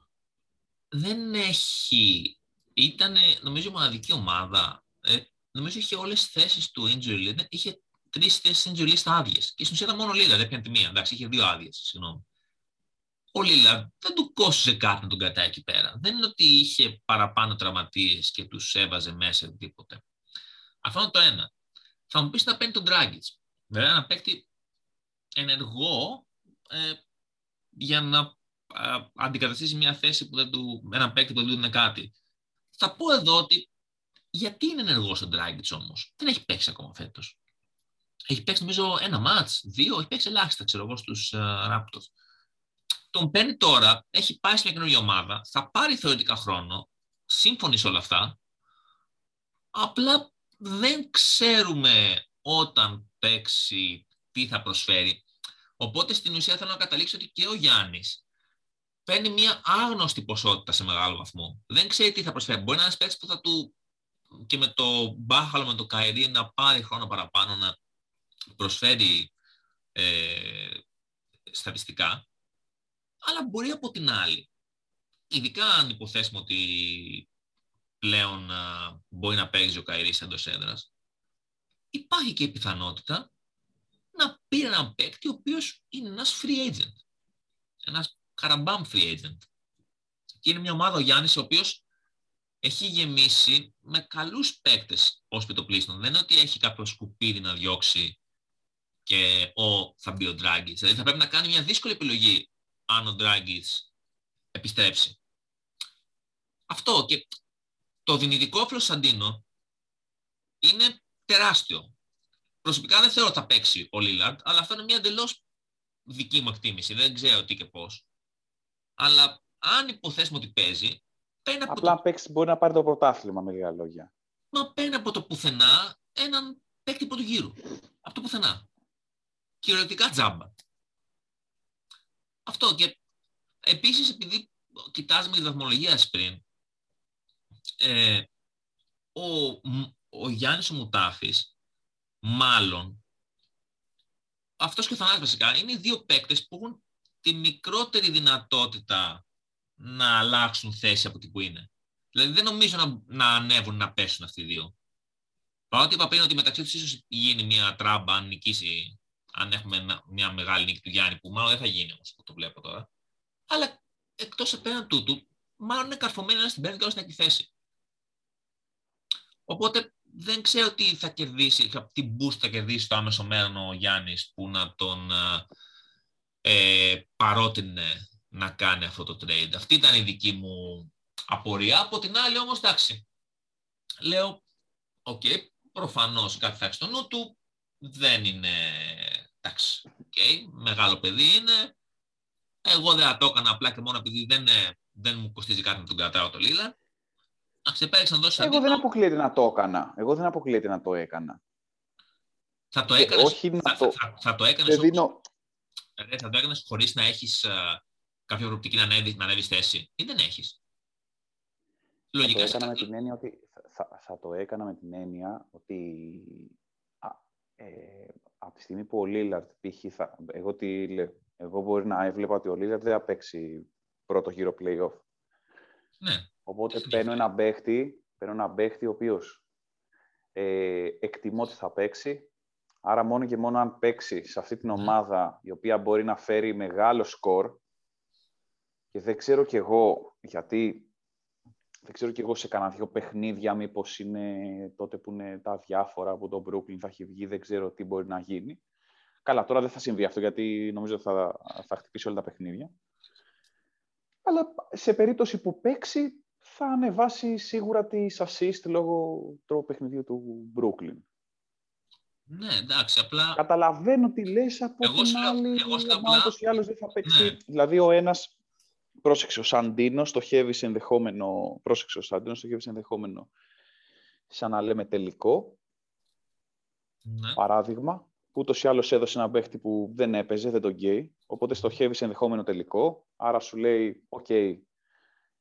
δεν έχει... Ήταν, νομίζω, μοναδική ομάδα. Ε, νομίζω είχε όλες τις θέσεις του injury list. Είχε τρεις θέσεις injury list άδειες. Και στην ουσία ήταν μόνο λίγα, δεν πιάνε τη μία. Εντάξει, είχε δύο άδειες, συγγνώμη. Ο Λίλα δεν του κόστησε κάτι να τον κρατάει εκεί πέρα. Δεν είναι ότι είχε παραπάνω τραυματίες και τους έβαζε μέσα τίποτε. Αυτό είναι το ένα. Θα μου πεις να παίρνει τον Dragic. Βέβαια να παίκτη ενεργό ε, για να αντικαταστήσει μια θέση που δεν του, ένα παίκτη που δεν του είναι κάτι. Θα πω εδώ ότι γιατί είναι ενεργός ο Dragic όμως; Δεν έχει παίξει ακόμα φέτος. Έχει παίξει νομίζω ένα μάτς, δύο, έχει παίξει ελάχιστα ξέρω εγώ στους uh, Raptors. Τον παίρνει τώρα, έχει πάει σε μια καινούργια ομάδα, θα πάρει θεωρητικά χρόνο, σύμφωνοι σε όλα αυτά. Απλά δεν ξέρουμε όταν παίξει τι θα προσφέρει. Οπότε στην ουσία θέλω να καταλήξω ότι και ο Γιάννης παίρνει μια άγνωστη ποσότητα σε μεγάλο βαθμό. Δεν ξέρει τι θα προσφέρει. Μπορεί να είναι ένας που θα του και με το μπάχαλο, με το Καϊρή να πάρει χρόνο παραπάνω να προσφέρει ε, στατιστικά. Αλλά μπορεί από την άλλη, ειδικά αν υποθέσουμε ότι πλέον α, μπορεί να παίζει ο Καϊρής εντός έδρας, υπάρχει και η πιθανότητα να πήρε έναν παίκτη ο οποίος είναι ένας free agent. Ένας καραμπάμ free agent. Και είναι μια ομάδα ο Γιάννης ο οποίος έχει γεμίσει με καλούς παίκτες ως πιτοπλίστων. Δεν είναι ότι έχει κάποιο σκουπίδι να διώξει και ο, θα μπει ο Ντράγκης. Δηλαδή θα πρέπει να κάνει μια δύσκολη επιλογή αν ο Ντράγκης επιστρέψει. Αυτό και το δυνητικό Φλωσαντίνο είναι τεράστιο. Προσωπικά δεν θεωρώ ότι θα παίξει ο Λίλαρντ, αλλά αυτό είναι μια εντελώς δική μου εκτίμηση. Δεν ξέρω τι και πώς. Αλλά αν υποθέσουμε ότι παίζει, παίρνει από Απλά το... παίξει μπορεί να πάρει το πρωτάθλημα με λίγα λόγια. Μα παίρνει από το πουθενά έναν παίκτη πρώτου γύρου. Από το πουθενά. Κυριολεκτικά τζάμπα. Αυτό και επίσης επειδή κοιτάζουμε τη βαθμολογία πριν, ε, ο, ο Γιάννης ο Μουτάφης μάλλον αυτός και ο Θανάσης βασικά είναι οι δύο παίκτες που έχουν τη μικρότερη δυνατότητα να αλλάξουν θέση από εκεί που είναι. Δηλαδή δεν νομίζω να, να ανέβουν να πέσουν αυτοί οι δύο. Παρότι είπα πριν ότι μεταξύ τους ίσως γίνει μια τράμπα αν νικήσει, αν έχουμε μια μεγάλη νίκη του Γιάννη, που μάλλον δεν θα γίνει όμως αυτό το βλέπω τώρα. Αλλά εκτός απέναν τούτου, μάλλον είναι καρφωμένοι ένας στην πέμπτη και άλλος στην έκτη θέση. Οπότε δεν ξέρω τι θα κερδίσει, τι boost θα κερδίσει το άμεσο μέλλον ο Γιάννης που να τον ε, παρότεινε να κάνει αυτό το trade. Αυτή ήταν η δική μου απορία. Από την άλλη όμως, εντάξει, λέω, ok, okay, προφανώς κάτι θα έχει στο νου του, δεν είναι, εντάξει, okay, μεγάλο παιδί είναι, εγώ δεν θα το έκανα απλά και μόνο επειδή δεν, δεν μου κοστίζει κάτι να τον κρατάω το Λίλα. να δώσει Εγώ δεν αποκλείεται να το έκανα. Εγώ δεν αποκλείεται να το έκανα. Θα το έκανες, όχι θα, το... Θα, θα, το έκανες, δίνω... θα το έκανες χωρίς να έχεις κάποια προοπτική να ανέβει, να ανέβεις θέση ή δεν έχεις. Λογικά. Θα το έκανα με την έννοια ότι, θα, θα το έκανα με την έννοια ότι α, ε, από τη στιγμή που ο Λίλαρτ π.χ. Εγώ, τι, εγώ μπορεί να έβλεπα ότι ο Λίλαρτ δεν θα παίξει πρώτο γύρο playoff. Ναι. Οπότε παίρνω ένα παίχτη, παίρνω ένα παίχτη ο οποίος ε, εκτιμώ ότι θα παίξει. Άρα μόνο και μόνο αν παίξει σε αυτή την ναι. ομάδα η οποία μπορεί να φέρει μεγάλο σκορ, και δεν ξέρω κι εγώ, γιατί δεν ξέρω κι εγώ σε κανένα δυο παιχνίδια μήπως είναι τότε που είναι τα διάφορα που το Brooklyn θα έχει βγει, δεν ξέρω τι μπορεί να γίνει. Καλά, τώρα δεν θα συμβεί αυτό γιατί νομίζω θα, θα χτυπήσει όλα τα παιχνίδια. Αλλά σε περίπτωση που παίξει θα ανεβάσει σίγουρα τη assist λόγω του παιχνιδιού του Brooklyn. Ναι, εντάξει, απλά... Καταλαβαίνω τι λες από εγώ την άλλη, εγώ απλά... ή άλλως δεν θα παίξει. Ναι. Δηλαδή ο ένας πρόσεξε, ο Σαντίνο στοχεύει σε ενδεχόμενο, πρόσεξε, ο Σαντίνο στοχεύει σε ενδεχόμενο, σαν να λέμε τελικό, ναι. παράδειγμα, ούτως ή άλλως έδωσε ένα παίχτη που δεν έπαιζε, δεν τον καίει, οπότε στοχεύει σε ενδεχόμενο τελικό, άρα σου λέει, ok, okay,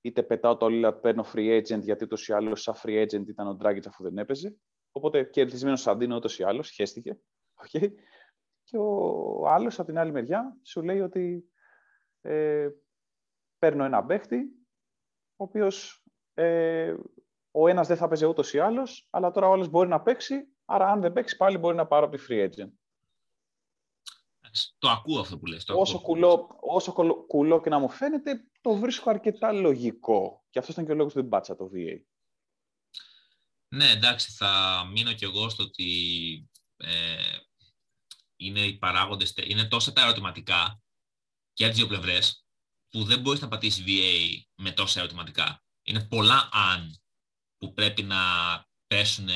είτε πετάω το Λίλα, παίρνω free agent, γιατί ούτως ή άλλως σαν free agent ήταν ο Ντράγκιτς αφού δεν έπαιζε, οπότε κερδισμένος Σαντίνο ούτως ή άλλως, χέστηκε, okay. και ο άλλος από την άλλη μεριά σου λέει ότι ε, παίρνω ένα παίχτη, ο οποίος ε, ο ένας δεν θα παίζει ούτως ή άλλως, αλλά τώρα ο άλλος μπορεί να παίξει, άρα αν δεν παίξει πάλι μπορεί να πάρω από τη free agent. Το ακούω αυτό που λες. Το όσο, κουλό, όσο κουλό και να μου φαίνεται, το βρίσκω αρκετά λογικό. Και αυτός ήταν και ο λόγος που δεν πάτσα το VA. Ναι, εντάξει, θα μείνω κι εγώ στο ότι ε, είναι οι παράγοντες, είναι τόσα τα ερωτηματικά και από τις δύο πλευρές, που δεν μπορείς να πατήσεις VA με τόσα ερωτηματικά. Είναι πολλά αν που πρέπει να πέσουν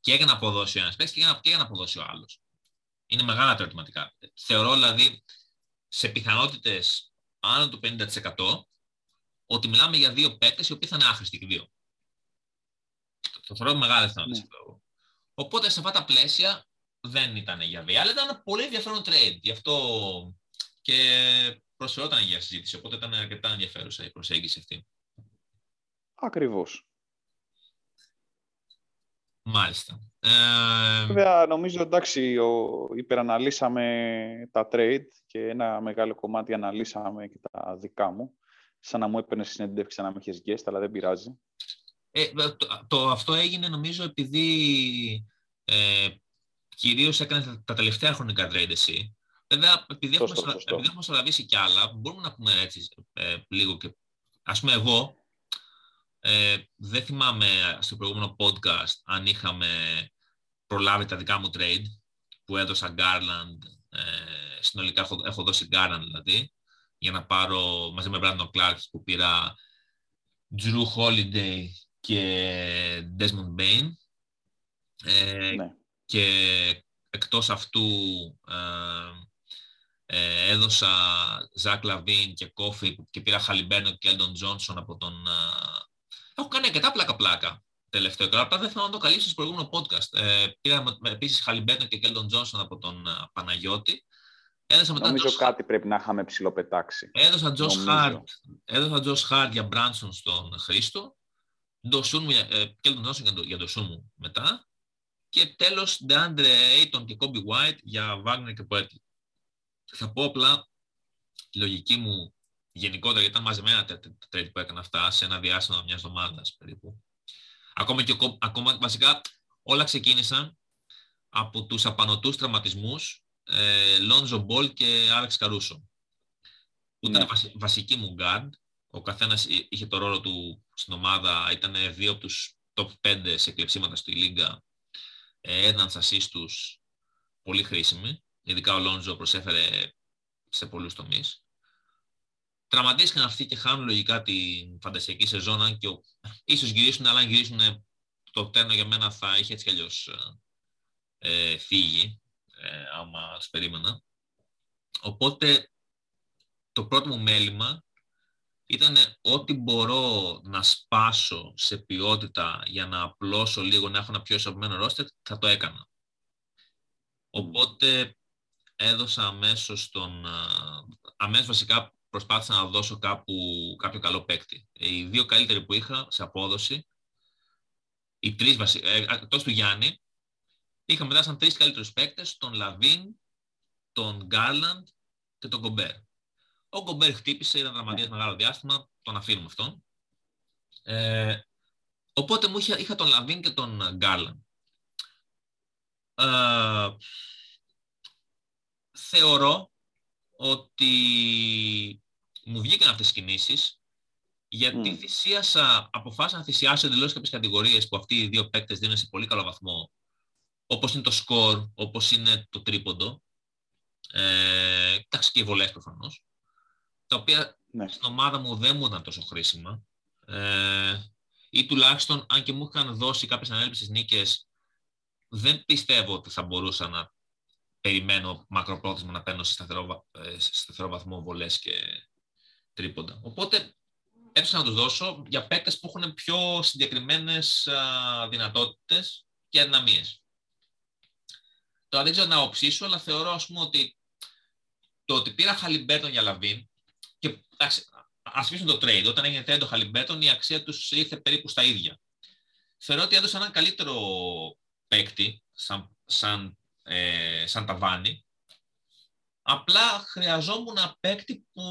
και για να αποδώσει ο ένας παίκτης και, και για να αποδώσει ο άλλος. Είναι μεγάλα τα ερωτηματικά. Θεωρώ δηλαδή σε πιθανότητες άνω του 50% ότι μιλάμε για δύο παίκτες οι οποίοι θα είναι άχρηστοι και δύο. Το θεωρώ μεγάλη πιθανότητα. Ναι. Οπότε σε αυτά τα πλαίσια δεν ήταν για βία, αλλά ήταν ένα πολύ ενδιαφέρον trade. Γι' αυτό και προσφερόταν για συζήτηση. Οπότε ήταν αρκετά ενδιαφέρουσα η προσέγγιση αυτή. Ακριβώς. Μάλιστα. Ε... Βέβαια, νομίζω εντάξει, ο, υπεραναλύσαμε τα trade και ένα μεγάλο κομμάτι αναλύσαμε και τα δικά μου. Σαν να μου έπαιρνες συνέντευξη σαν να με είχες guest, αλλά δεν πειράζει. Ε, το, αυτό έγινε νομίζω επειδή ε, κυρίως έκανες τα, τελευταία χρονικά trade εσύ. Βέβαια, επειδή έχουμε, επειδή έχουμε κι άλλα, μπορούμε να πούμε έτσι ε, λίγο και... Ας πούμε εγώ, ε, δεν θυμάμαι στο προηγούμενο podcast αν είχαμε προλάβει τα δικά μου trade που έδωσα Garland, ε, συνολικά έχω, έχω δώσει Garland δηλαδή, για να πάρω μαζί με Brandon Clark που πήρα Drew Holiday και Desmond Bain. Ε, ναι. Και εκτός αυτού ε, ε, έδωσα Ζακ Λαβίν και Κόφι και πήρα Χαλιμπέρτον και Κέλντον Τζόνσον από τον... Ε, έχω κάνει αρκετά πλάκα-πλάκα τελευταίο καιρό. Απλά δεν θέλω να το καλύψω στο προηγούμενο podcast. Ε, πήρα επίσης Χαλιμπέρτον και Κέλντον Τζόνσον από τον uh, Παναγιώτη. Έδωσα μετά Νομίζω Josh... κάτι πρέπει να είχαμε ψηλοπετάξει. Έδωσα Τζος Χάρτ, έδωσα Josh Hart για Μπράνσον στον Χρήστο. Κέλντον Τζόνσον για, για το Σούμου μετά. Και τέλος, Ντεάντρε Aiton και Kobe White για Wagner και Poetry. Θα πω απλά τη λογική μου γενικότερα, γιατί ήταν μαζεμένα τα trade που έκανα αυτά σε ένα διάστημα μιας εβδομάδας περίπου. Ακόμα, και, ακόμα βασικά όλα ξεκίνησαν από τους απανωτούς τραυματισμούς ε, Λόνζο Μπολ και Άλεξ Καρούσο. Που ήταν ναι. βασικοί μου guard. Ο καθένας είχε το ρόλο του στην ομάδα. Ήταν δύο από τους top 5 σε κλεψίματα στη Λίγκα. Ε, έναν ασίστους πολύ χρήσιμοι. Ειδικά ο Λόνζο προσέφερε σε πολλούς τομείς. Τραυματίστηκαν αυτοί και χάνουν λογικά την φαντασιακή σεζόν, αν και ο... ίσως γυρίσουν, αλλά αν γυρίσουν το τέρνο για μένα θα είχε έτσι κι αλλιώς ε, φύγει, ε, άμα τους περίμενα. Οπότε το πρώτο μου μέλημα ήταν ό,τι μπορώ να σπάσω σε ποιότητα για να απλώσω λίγο, να έχω ένα πιο ισορροπημένο ρόστερ, θα το έκανα. Οπότε έδωσα αμέσως τον... Αμέσως βασικά προσπάθησα να δώσω κάπου, κάποιο καλό παίκτη. Οι δύο καλύτεροι που είχα σε απόδοση, οι τρεις βασικά, ε, εκτός του Γιάννη, είχα μετά σαν τρεις καλύτερους παίκτες, τον Λαβίν, τον Γκάρλαντ και τον Γκομπέρ. Ο Γκομπέρ χτύπησε, ήταν τραυματίας ναι. μεγάλο διάστημα, τον αφήνουμε αυτόν. Ε, οπότε μου είχα, είχα τον Λαβίν και τον Γκάρλαντ. Ε, θεωρώ ότι μου βγήκαν αυτές τις κινήσεις γιατί mm. θυσίασα, αποφάσισα να θυσιάσω εντελώς κάποιες κατηγορίες που αυτοί οι δύο παίκτες δίνουν σε πολύ καλό βαθμό όπως είναι το σκορ, όπως είναι το τρίποντο ε, εντάξει και οι βολές προφανώς τα οποία ναι. στην ομάδα μου δεν μου ήταν τόσο χρήσιμα ε, ή τουλάχιστον αν και μου είχαν δώσει κάποιες ανέλπισες νίκες δεν πιστεύω ότι θα μπορούσα να περιμένω μακροπρόθεσμα να παίρνω σε σταθερό, ε, σε σταθερό βαθμό βολές και τρίποντα. Οπότε έψαχνα να τους δώσω για παίκτες που έχουν πιο συγκεκριμένες δυνατότητες και αδυναμίες. Τώρα δεν ξέρω να οψήσω, αλλά θεωρώ ας πούμε ότι το ότι πήρα Χαλιμπέρτον για Λαβίν και εντάξει, ας αφήσουμε το trade. Όταν έγινε trade το Χαλιμπέρτον η αξία τους ήρθε περίπου στα ίδια. Θεωρώ ότι έδωσα έναν καλύτερο παίκτη σαν, σαν ε, σαν ταβάνι. Απλά χρειαζόμουν ένα παίκτη που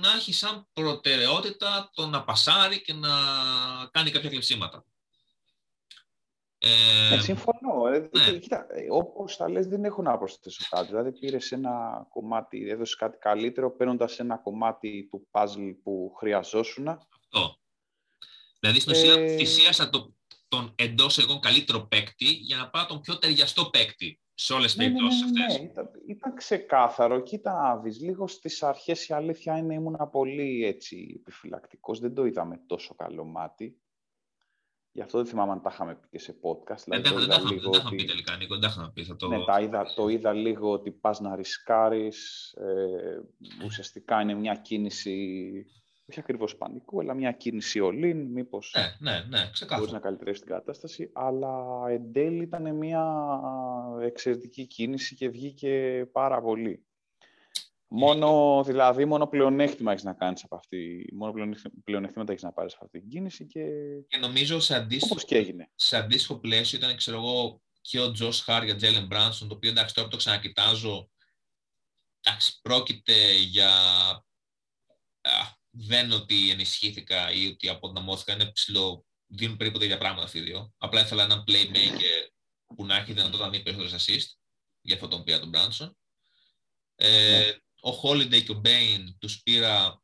να έχει σαν προτεραιότητα το να πασάρει και να κάνει κάποια κλεψίματα. Ε, ε, συμφωνώ. Ε, ναι. Κοίτα, όπως τα λες δεν έχω να προσθέσω κάτι. Δηλαδή πήρες ένα κομμάτι, έδωσες κάτι καλύτερο παίρνοντας ένα κομμάτι του puzzle που χρειαζόσουν. Αυτό. Δηλαδή στην ουσία ε... θυσίασα το, τον εντός εγώ καλύτερο παίκτη για να πάω τον πιο ταιριαστό παίκτη σε όλες τις ναι, περιπτώσεις ναι, ναι, ναι, Ήταν, ήταν ξεκάθαρο. Κοίτα να λίγος στις αρχές η αλήθεια είναι ήμουν πολύ έτσι επιφυλακτικός. Δεν το είδαμε τόσο καλό μάτι. Γι' αυτό δεν θυμάμαι αν τα είχαμε πει και σε podcast. Δηλαδή, δεν, τα είχαμε πει τελικά, Νίκο, δεν τα είχαμε πει. το... Ναι, τα είδα, το είδα λίγο ότι πας να ρισκάρεις. Ε, ουσιαστικά είναι μια κίνηση, όχι ακριβώς πανικού, αλλά μια κίνηση ολίν, μήπως ναι, ναι, ναι, μπορείς να καλυτερεύσει την κατάσταση. Αλλά εν τέλει ήταν μια εξαιρετική κίνηση και βγήκε πάρα πολύ. Μόνο, δηλαδή, μόνο πλεονέκτημα έχεις να κάνεις από αυτή. Μόνο πλεονεκτήματα έχεις να πάρεις από αυτή την κίνηση και. Και νομίζω σε αντίστοιχο, και έγινε. σε αντίστοιχο πλαίσιο ήταν, ξέρω εγώ, και ο Τζος Χάρ για Τζέλεν Μπράνσον, το οποίο εντάξει τώρα το ξανακοιτάζω. Εντάξει, πρόκειται για. Δεν είναι ότι ενισχύθηκα ή ότι αποδυναμώθηκα. Είναι ψηλό. Δίνουν περίπου τα ίδια πράγματα αυτοί οι δύο. Απλά ήθελα έναν playmaker που να έχει δυνατότητα να δίνει περισσότερε assist. Για αυτό τον πήρα τον Μπράνσον. Ε, ναι ο Holiday και ο Bain τους πήρα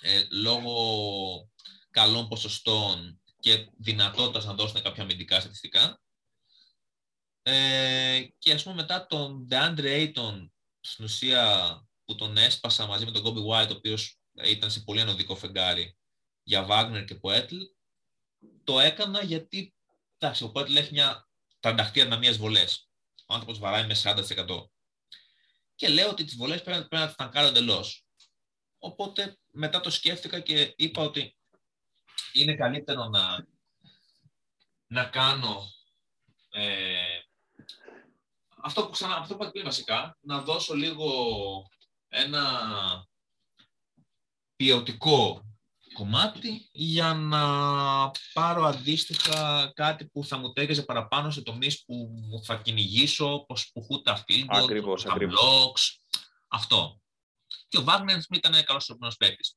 ε, λόγω καλών ποσοστών και δυνατότητας να δώσουν κάποια αμυντικά στατιστικά. Ε, και ας πούμε μετά τον DeAndre Ayton στην ουσία που τον έσπασα μαζί με τον Kobe White, ο οποίος ήταν σε πολύ ανωδικό φεγγάρι για Wagner και Poetl, το έκανα γιατί εντάξει, ο Poetl έχει μια τρανταχτία με μία βολές. Ο άνθρωπος βαράει με 40% και λέω ότι τις βολές πρέπει, πρέπει να τις ταγκάρω εντελώς. Οπότε μετά το σκέφτηκα και είπα ότι είναι καλύτερο να, να κάνω ε, αυτό που ξανά, αυτό που βασικά, να δώσω λίγο ένα ποιοτικό κομμάτι για να πάρω αντίστοιχα κάτι που θα μου τέγεζε παραπάνω σε τομείς που θα κυνηγήσω, όπως που έχω τα ακριβώς, τα blogs, αυτό. Και ο Βάγνερ ήταν ένας καλός τροπινός παίκτης.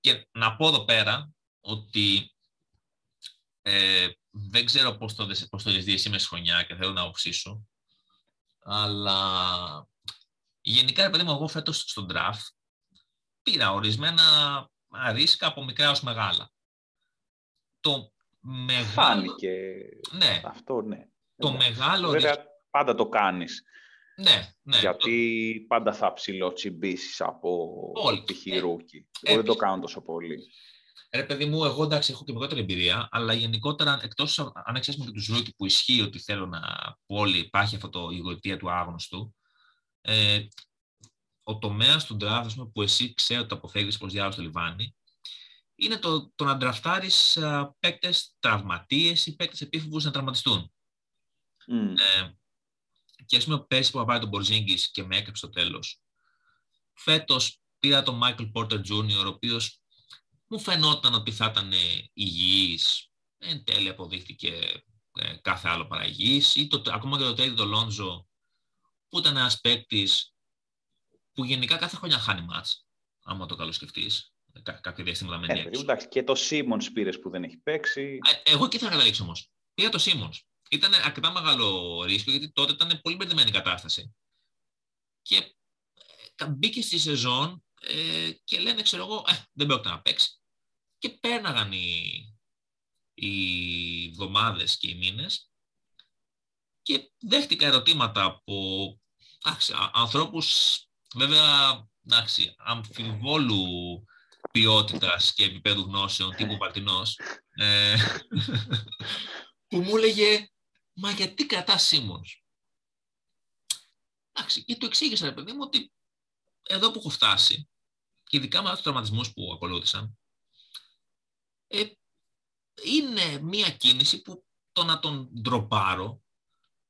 Και να πω εδώ πέρα ότι ε, δεν ξέρω πώς το, πώς το σήμερα χρονιά και θέλω να οξύσω, αλλά γενικά, επειδή μου, εγώ φέτος στον draft πήρα ορισμένα ρίσκα από μικρά ως μεγάλα. Το μεγάλο... Φάνηκε ναι. αυτό, ναι. Το μεγάλο... Βέβαια, πάντα το κάνεις. Ναι, ναι. Γιατί το... πάντα θα ψηλοτσιμπήσεις από επιχειρούκι. Εγώ δεν το κάνω τόσο πολύ. Ρε παιδί μου, εγώ εντάξει έχω και μεγαλύτερη εμπειρία, αλλά γενικότερα εκτός αν εξέσουμε και τους ρούκι που ισχύει ότι θέλω να πω όλοι, υπάρχει αυτό το η του άγνωστου. Ε, ο τομέας του draft που εσύ ξέρω ότι το αποφεύγεις προ διάλογο στο λιβάνι, είναι το, το να ντραφτάρεις παίκτες τραυματίες ή παίκτες επίφοβου να τραυματιστούν. Mm. Ε, και ας πούμε, πέρσι που πάρει τον Μπορζίνγκης και με έκαψε στο τέλος. Φέτος πήρα τον Michael Porter Jr., ο οποίος μου φαινόταν ότι θα ήταν υγιής. Εν τέλει αποδείχτηκε ε, κάθε άλλο παρά Ή το, ακόμα και το Τέιδι το Λόντζο, που ήταν ένας παίκτης που γενικά κάθε χρονιά χάνει μάτς, άμα το καλοσκεφτείς. Κά, κάποια διαστήματα μένει έξω. Εντάξει, και το Σίμον πήρες που δεν έχει παίξει. Ε, εγώ εκεί θα καταλήξω όμως. Πήρα το Σίμον. Ήταν αρκετά μεγάλο ρίσκο γιατί τότε ήταν πολύ μπερδεμένη η κατάσταση. Και ε, μπήκε στη σεζόν ε, και λένε, ξέρω εγώ, ε, δεν πρόκειται να παίξει. Και πέρναγαν οι, οι εβδομάδες και οι μήνες και δέχτηκα ερωτήματα από ανθρώπους Βέβαια, εντάξει, αμφιβόλου ποιότητα και επίπεδου γνώσεων τύπου Παρτινός, ε, που μου έλεγε «Μα γιατί κατά Σίμονς» Εντάξει, και του εξήγησα, ρε παιδί μου, ότι εδώ που έχω φτάσει, και ειδικά με τους τραυματισμούς που ακολούθησαν, ε, είναι μία κίνηση που το να τον ντροπάρω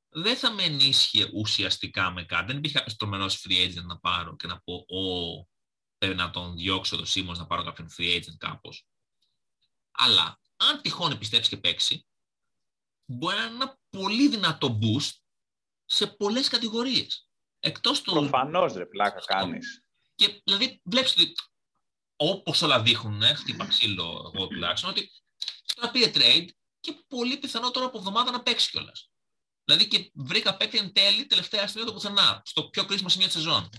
δεν θα με ενίσχυε ουσιαστικά με κάτι. Δεν υπήρχε κάποιο τρομερό free agent να πάρω και να πω, Ω, πρέπει να τον διώξω το Σίμως να πάρω κάποιον free agent κάπως. Αλλά αν τυχόν επιστρέψει και παίξει, μπορεί να είναι ένα πολύ δυνατό boost σε πολλές κατηγορίες. Εκτός του. Προφανώς ρε, πλάκα κάνεις. Και δηλαδή βλέπεις ότι όπως όλα δείχνουν, χτύπα ξύλο εγώ τουλάχιστον, ότι τώρα πήρε trade και πολύ πιθανό τώρα από εβδομάδα να παίξει κιόλας. Δηλαδή και βρήκα παίκτη εν τέλει τελευταία στιγμή το πουθενά, στο πιο κρίσιμο σημείο της σεζόν.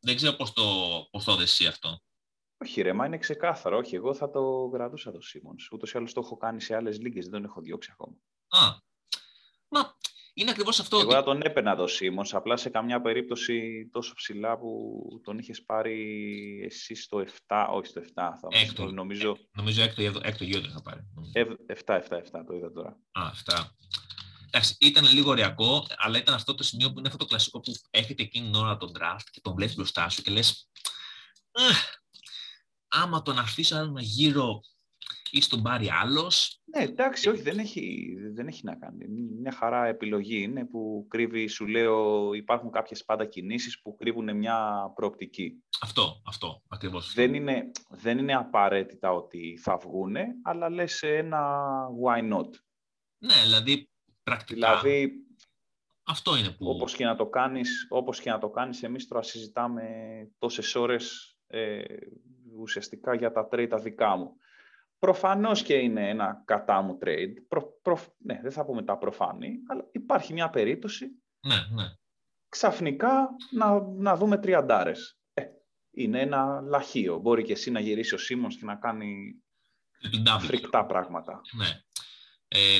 Δεν ξέρω πώς το, πώς το δεσί αυτό. Όχι, ρε, μα είναι ξεκάθαρο. Όχι, εγώ θα το κρατούσα το Σίμον. Ούτως ή άλλως το έχω κάνει σε άλλες λίγε, δεν τον έχω διώξει ακόμα. Α. Μα είναι ακριβώς αυτό. Εγώ θα τον έπαιρνα το Σίμον, απλά σε καμιά περίπτωση τόσο ψηλά που τον είχες πάρει εσύ στο 7, όχι στο 7. Θα έκτο, νομίζω. Ε, νομίζω έκτο, έκτο γιο θα πάρει. 7, 7, 7, το είδα τώρα. Α, 7. Εντάξει, ήταν λίγο ωριακό, αλλά ήταν αυτό το σημείο που είναι αυτό το κλασικό που έχετε εκείνη την ώρα τον draft και τον βλέπεις μπροστά σου και λες. Άμα τον αφήσω ένα γύρο ή στον πάρει άλλος. Ναι, εντάξει, όχι, δεν έχει, δεν έχει να κάνει. Μια χαρά επιλογή είναι που κρύβει, σου λέω, υπάρχουν κάποιες πάντα κινήσεις που κρύβουν μια προοπτική. Αυτό, αυτό, ακριβώς. Δεν είναι, δεν είναι απαραίτητα ότι θα βγούνε, αλλά λες ένα why not; Ναι, δηλαδή πρακτικά. Δηλαδή, αυτό είναι που... Όπως και να το κάνεις, όπως και να το κάνεις εμείς τώρα συζητάμε τόσες ώρες ε, ουσιαστικά για τα trade τα δικά μου. Προφανώς και είναι ένα κατά μου trade. ναι, δεν θα πούμε τα προφανή, αλλά υπάρχει μια περίπτωση ναι, ναι. ξαφνικά να, να δούμε τριαντάρες. Ε, είναι ένα λαχείο. Μπορεί και εσύ να γυρίσει ο Σίμονς και να κάνει φρικτά πράγματα. Ναι. Ε,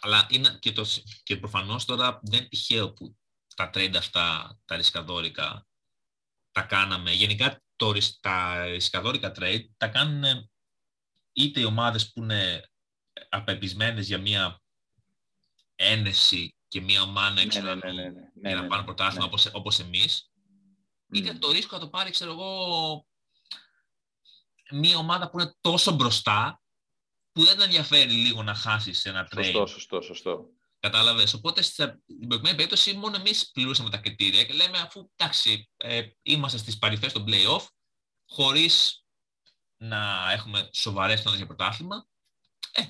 αλλά είναι και, το, και προφανώς τώρα δεν είναι τυχαίο που τα trade αυτά, τα ρισκαδόρικα, τα κάναμε. Γενικά το, τα ρισκαδόρικα trade τα κάνουν είτε οι ομάδες που είναι απεπισμένες για μια ένεση και μια ομάδα ναι, ναι, ναι, ναι, ναι, για να πάνε πρωτάθλημα όπως, όπως εμείς, είτε το ρίσκο να το πάρει, ξέρω εγώ, μια ομάδα που είναι τόσο μπροστά που δεν τα ενδιαφέρει λίγο να χάσεις ένα trade. Σωστό, σωστό, σωστό. Κατάλαβες. Οπότε στην προηγούμενη περίπτωση μόνο εμείς πληρούσαμε τα κριτήρια και λέμε αφού εντάξει, ε, είμαστε στις παρυφές των playoff, χωρίς να έχουμε σοβαρές πιθανότητες για πρωτάθλημα, ε,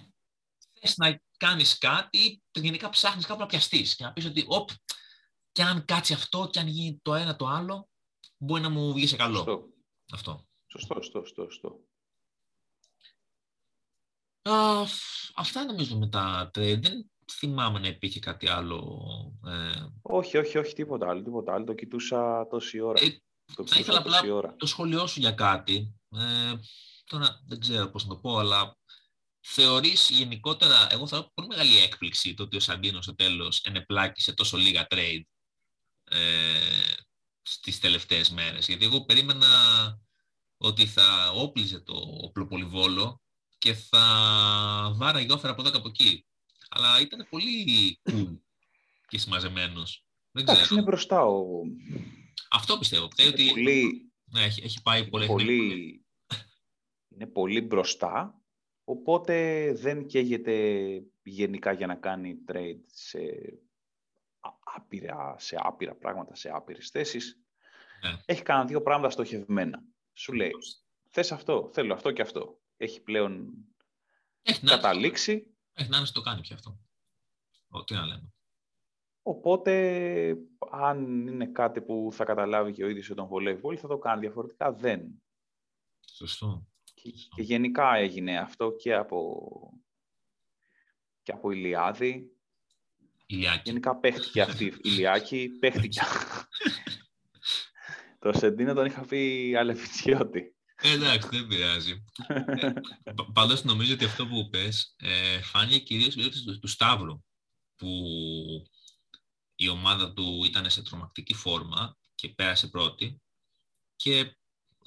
θες να κάνεις κάτι ή γενικά ψάχνεις κάπου να πιαστείς και να πεις ότι όπ, και αν κάτσει αυτό και αν γίνει το ένα το άλλο, μπορεί να μου βγει σε καλό. Σωστό. Αυτό. Σωστό, σωστό, σωστό. Σωστό. Α, αυτά νομίζω με τα trade. Δεν θυμάμαι να υπήρχε κάτι άλλο. Ε... Όχι, όχι, όχι, τίποτα άλλο. Τίποτα άλλο. Το κοιτούσα τόση ώρα. Ε, το θα ήθελα απλά ώρα. το σχολιό σου για κάτι. Ε, τώρα δεν ξέρω πώς να το πω, αλλά θεωρείς γενικότερα, εγώ θα έχω πολύ μεγάλη έκπληξη το ότι ο Σαντίνο στο τέλος ενεπλάκησε τόσο λίγα trade ε, στις τελευταίες μέρες. Γιατί εγώ περίμενα ότι θα όπλιζε το οπλοπολιβόλο και θα βάραγε όφερα από εδώ και από εκεί. Αλλά ήταν πολύ cool και συμμαζεμένος. Δεν ξέρω. είναι μπροστά ο... Αυτό πιστεύω. ότι πολύ... ναι, έχει, έχει πάει πολύ... πολύ... είναι πολύ μπροστά, οπότε δεν καίγεται γενικά για να κάνει trade σε άπειρα, σε άπειρα πράγματα, σε άπειρες θέσεις. Ναι. Έχει κάνει δύο πράγματα στοχευμένα. Σου λέει, θες αυτό, θέλω αυτό και αυτό έχει πλέον έχει καταλήξει. Έχει να το κάνει πια αυτό. Τι να λέμε. Οπότε, αν είναι κάτι που θα καταλάβει και ο ίδιος τον βολεύει πολύ, θα το κάνει. Διαφορετικά δεν. Σωστό. Και, και γενικά έγινε αυτό και από, και από Ηλιάδη. Ηλιάκη. Γενικά παίχτηκε αυτή η Ηλιάκη. Παίχτηκε. το Σεντίνο τον είχα πει Αλεφιτσιώτη. Εντάξει, δεν πειράζει. ε, Πάντως νομίζω ότι αυτό που πες ε, φάνηκε κυρίως του, του Σταύρου, που η ομάδα του ήταν σε τρομακτική φόρμα και πέρασε πρώτη και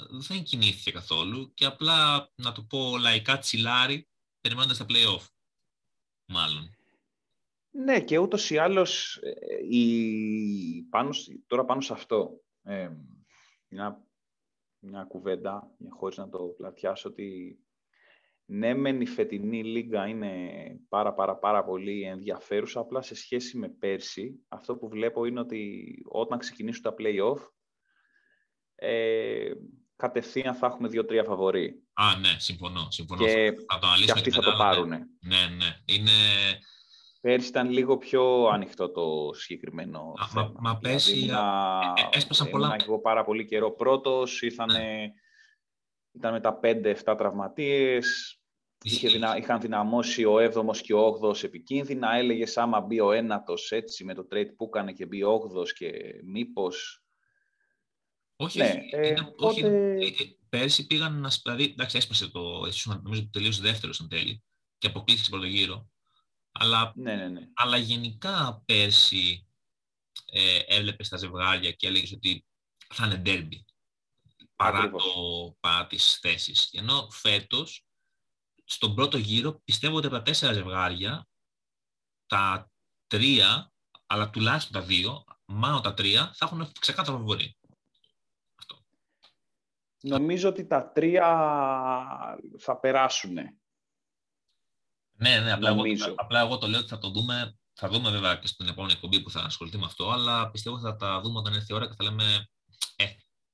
δεν κινήθηκε καθόλου και απλά, να το πω λαϊκά, τσιλάρι, περιμένοντας τα play-off, μάλλον. Ναι, και ούτως ή άλλως, ε, η... πάνω, τώρα πάνω σε αυτό, ε, μια μια κουβέντα, χωρίς να το πλατιάσω, ότι ναι, μεν η φετινή λίγα είναι πάρα πάρα πάρα πολύ ενδιαφέρουσα, απλά σε σχέση με πέρσι, αυτό που βλέπω είναι ότι όταν ξεκινήσουν τα play-off, ε, κατευθείαν θα έχουμε δύο-τρία φαβορή. Α, ναι, συμφωνώ. συμφωνώ. Και, θα το και αυτοί θα το πάρουν. Ναι, ναι. Είναι... Πέρσι ήταν λίγο πιο ανοιχτό το συγκεκριμένο α, θέμα. Μα, μα πέρσι δηλαδή, ε, ε, έσπασαν πολλά... εγώ πάρα πολύ καιρό πρώτος, ήρθανε, ναι. ήταν με τα 5-7 τραυματίες, Είχε δυνα... Είχαν δυναμώσει ο 7ο και ο 8ο επικίνδυνα. Έλεγες άμα μπει ο ένατος έτσι με το trade που έκανε και μπει ο 8ο και μήπως. Όχι, ναι, ε, είναι, όχι ε, ε, πέρσι πήγαν να. Δηλαδή, εντάξει, έσπασε το. Νομίζω ότι τελείωσε δεύτερος εν τέλει και αποκλείστηκε πρώτο γύρο. Αλλά, ναι, ναι, ναι. αλλά γενικά πέρσι ε, έβλεπες τα ζευγάρια και έλεγες ότι θα είναι ντέρμπι παρά, το, παρά τις θέσεις. Ενώ φέτος, στον πρώτο γύρο, πιστεύω ότι από τα τέσσερα ζευγάρια, τα τρία, αλλά τουλάχιστον τα δύο, μάλλον τα τρία, θα έχουν ξεκάθαρο φοβορή. Νομίζω ότι τα τρία θα περάσουν. Ναι, ναι, απλά εγώ, απλά εγώ το λέω ότι θα το δούμε. Θα δούμε βέβαια και στην επόμενη εκπομπή που θα ασχοληθεί με αυτό, αλλά πιστεύω ότι θα τα δούμε όταν έρθει η ώρα και θα λέμε Ε,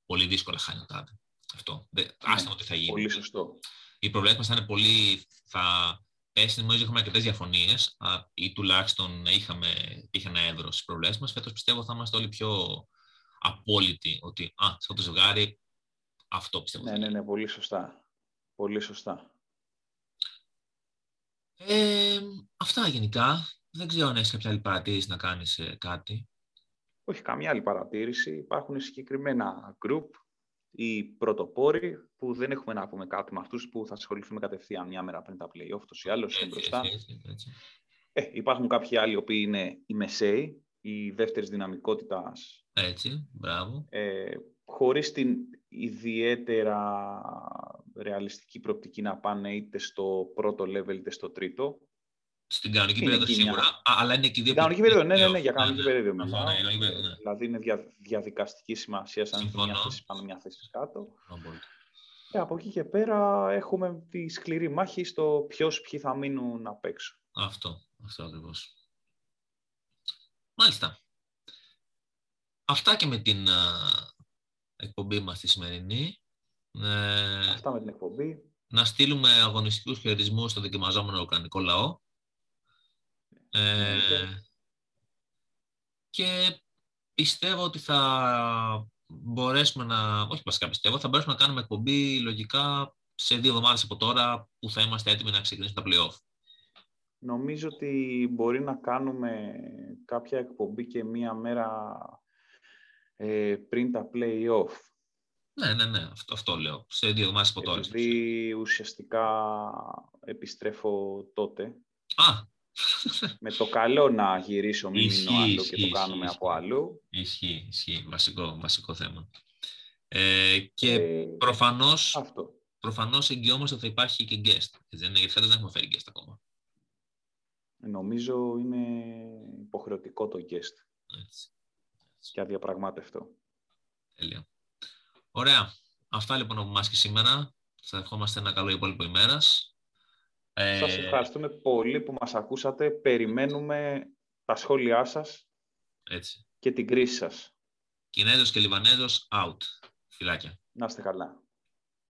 πολύ δύσκολα χάνει ο Τάδε. Αυτό. Ναι, Άστα τι θα γίνει. Πολύ σωστό. Οι προβλέψεις μα θα είναι πολύ. Θα πέσει, νομίζω είχαμε αρκετές διαφωνίες ή τουλάχιστον είχαμε, είχε ένα έδρος στις προβλέψεις μας. Φέτος πιστεύω θα είμαστε όλοι πιο απόλυτοι ότι α, σε αυτό το ζευγάρι αυτό πιστεύω. Ναι, ναι, ναι, πολύ σωστά. Πολύ σωστά. Ε, αυτά γενικά. Δεν ξέρω αν έχεις κάποια άλλη παρατήρηση να κάνεις ε, κάτι. Όχι καμία άλλη παρατήρηση. Υπάρχουν συγκεκριμένα group ή πρωτοπόροι που δεν έχουμε να πούμε κάτι με αυτούς που θα ασχοληθούμε κατευθείαν μια μέρα πριν τα play-off, τόσο ή άλλως είναι μπροστά. Ε, υπάρχουν κάποιοι άλλοι οι οποίοι είναι οι μεσαίοι, οι δεύτερης δυναμικότητας. Έτσι, μπράβο. Ε, χωρίς την ιδιαίτερα ρεαλιστική προοπτική να πάνε είτε στο πρώτο level είτε στο τρίτο. Στην κανονική περίοδο σίγουρα, μια... αλλά είναι και δύο Κανονική περίοδο, ναι, ναι, ναι, για κανονική ναι, περίοδο. Ναι, ναι, Δηλαδή είναι δια, διαδικαστική σημασία αν είναι μια θέση πάνω, μια θέση κάτω. Και από εκεί και πέρα έχουμε τη σκληρή μάχη στο ποιος ποιοι θα μείνουν απ' έξω. Αυτό, αυτό ακριβώς. Μάλιστα. Αυτά και με την εκπομπή μας τη σημερινή. Ε, Αυτά με την εκπομπή. Να στείλουμε αγωνιστικούς χαιρετισμούς στο δοκιμαζόμενο ουκρανικό λαό. Ε, και πιστεύω ότι θα μπορέσουμε να... Όχι βασικά πιστεύω, θα μπορέσουμε να κάνουμε εκπομπή λογικά σε δύο εβδομάδες από τώρα που θα είμαστε έτοιμοι να ξεκινήσουμε τα play-off. Νομίζω ότι μπορεί να κάνουμε κάποια εκπομπή και μία μέρα ε, πριν τα play-off. Ναι, ναι, ναι, αυτό, αυτό λέω. Σε δύο εβδομάδες από τώρα. Επειδή ουσιαστικά επιστρέφω τότε. Α! με το καλό να γυρίσω μην μείνω άλλο και το κάνουμε από αλλού. Ισχύει, ισχύει. Βασικό, βασικό θέμα. Ε, και ε, προφανώς, αυτό. προφανώς εγγυόμαστε ότι θα υπάρχει και guest. Δεν είναι, γιατί δεν έχουμε φέρει guest ακόμα. Νομίζω είναι υποχρεωτικό το guest. Έτσι και αδιαπραγμάτευτο. Τέλεια. Ωραία. Αυτά λοιπόν από εμάς και σήμερα. Σας ευχόμαστε ένα καλό υπόλοιπο ημέρας. Ε... Σας ευχαριστούμε πολύ που μας ακούσατε. Περιμένουμε τα σχόλιά σας Έτσι. και την κρίση σας. Κινέζος και Λιβανέζος out. Φιλάκια. Να είστε καλά.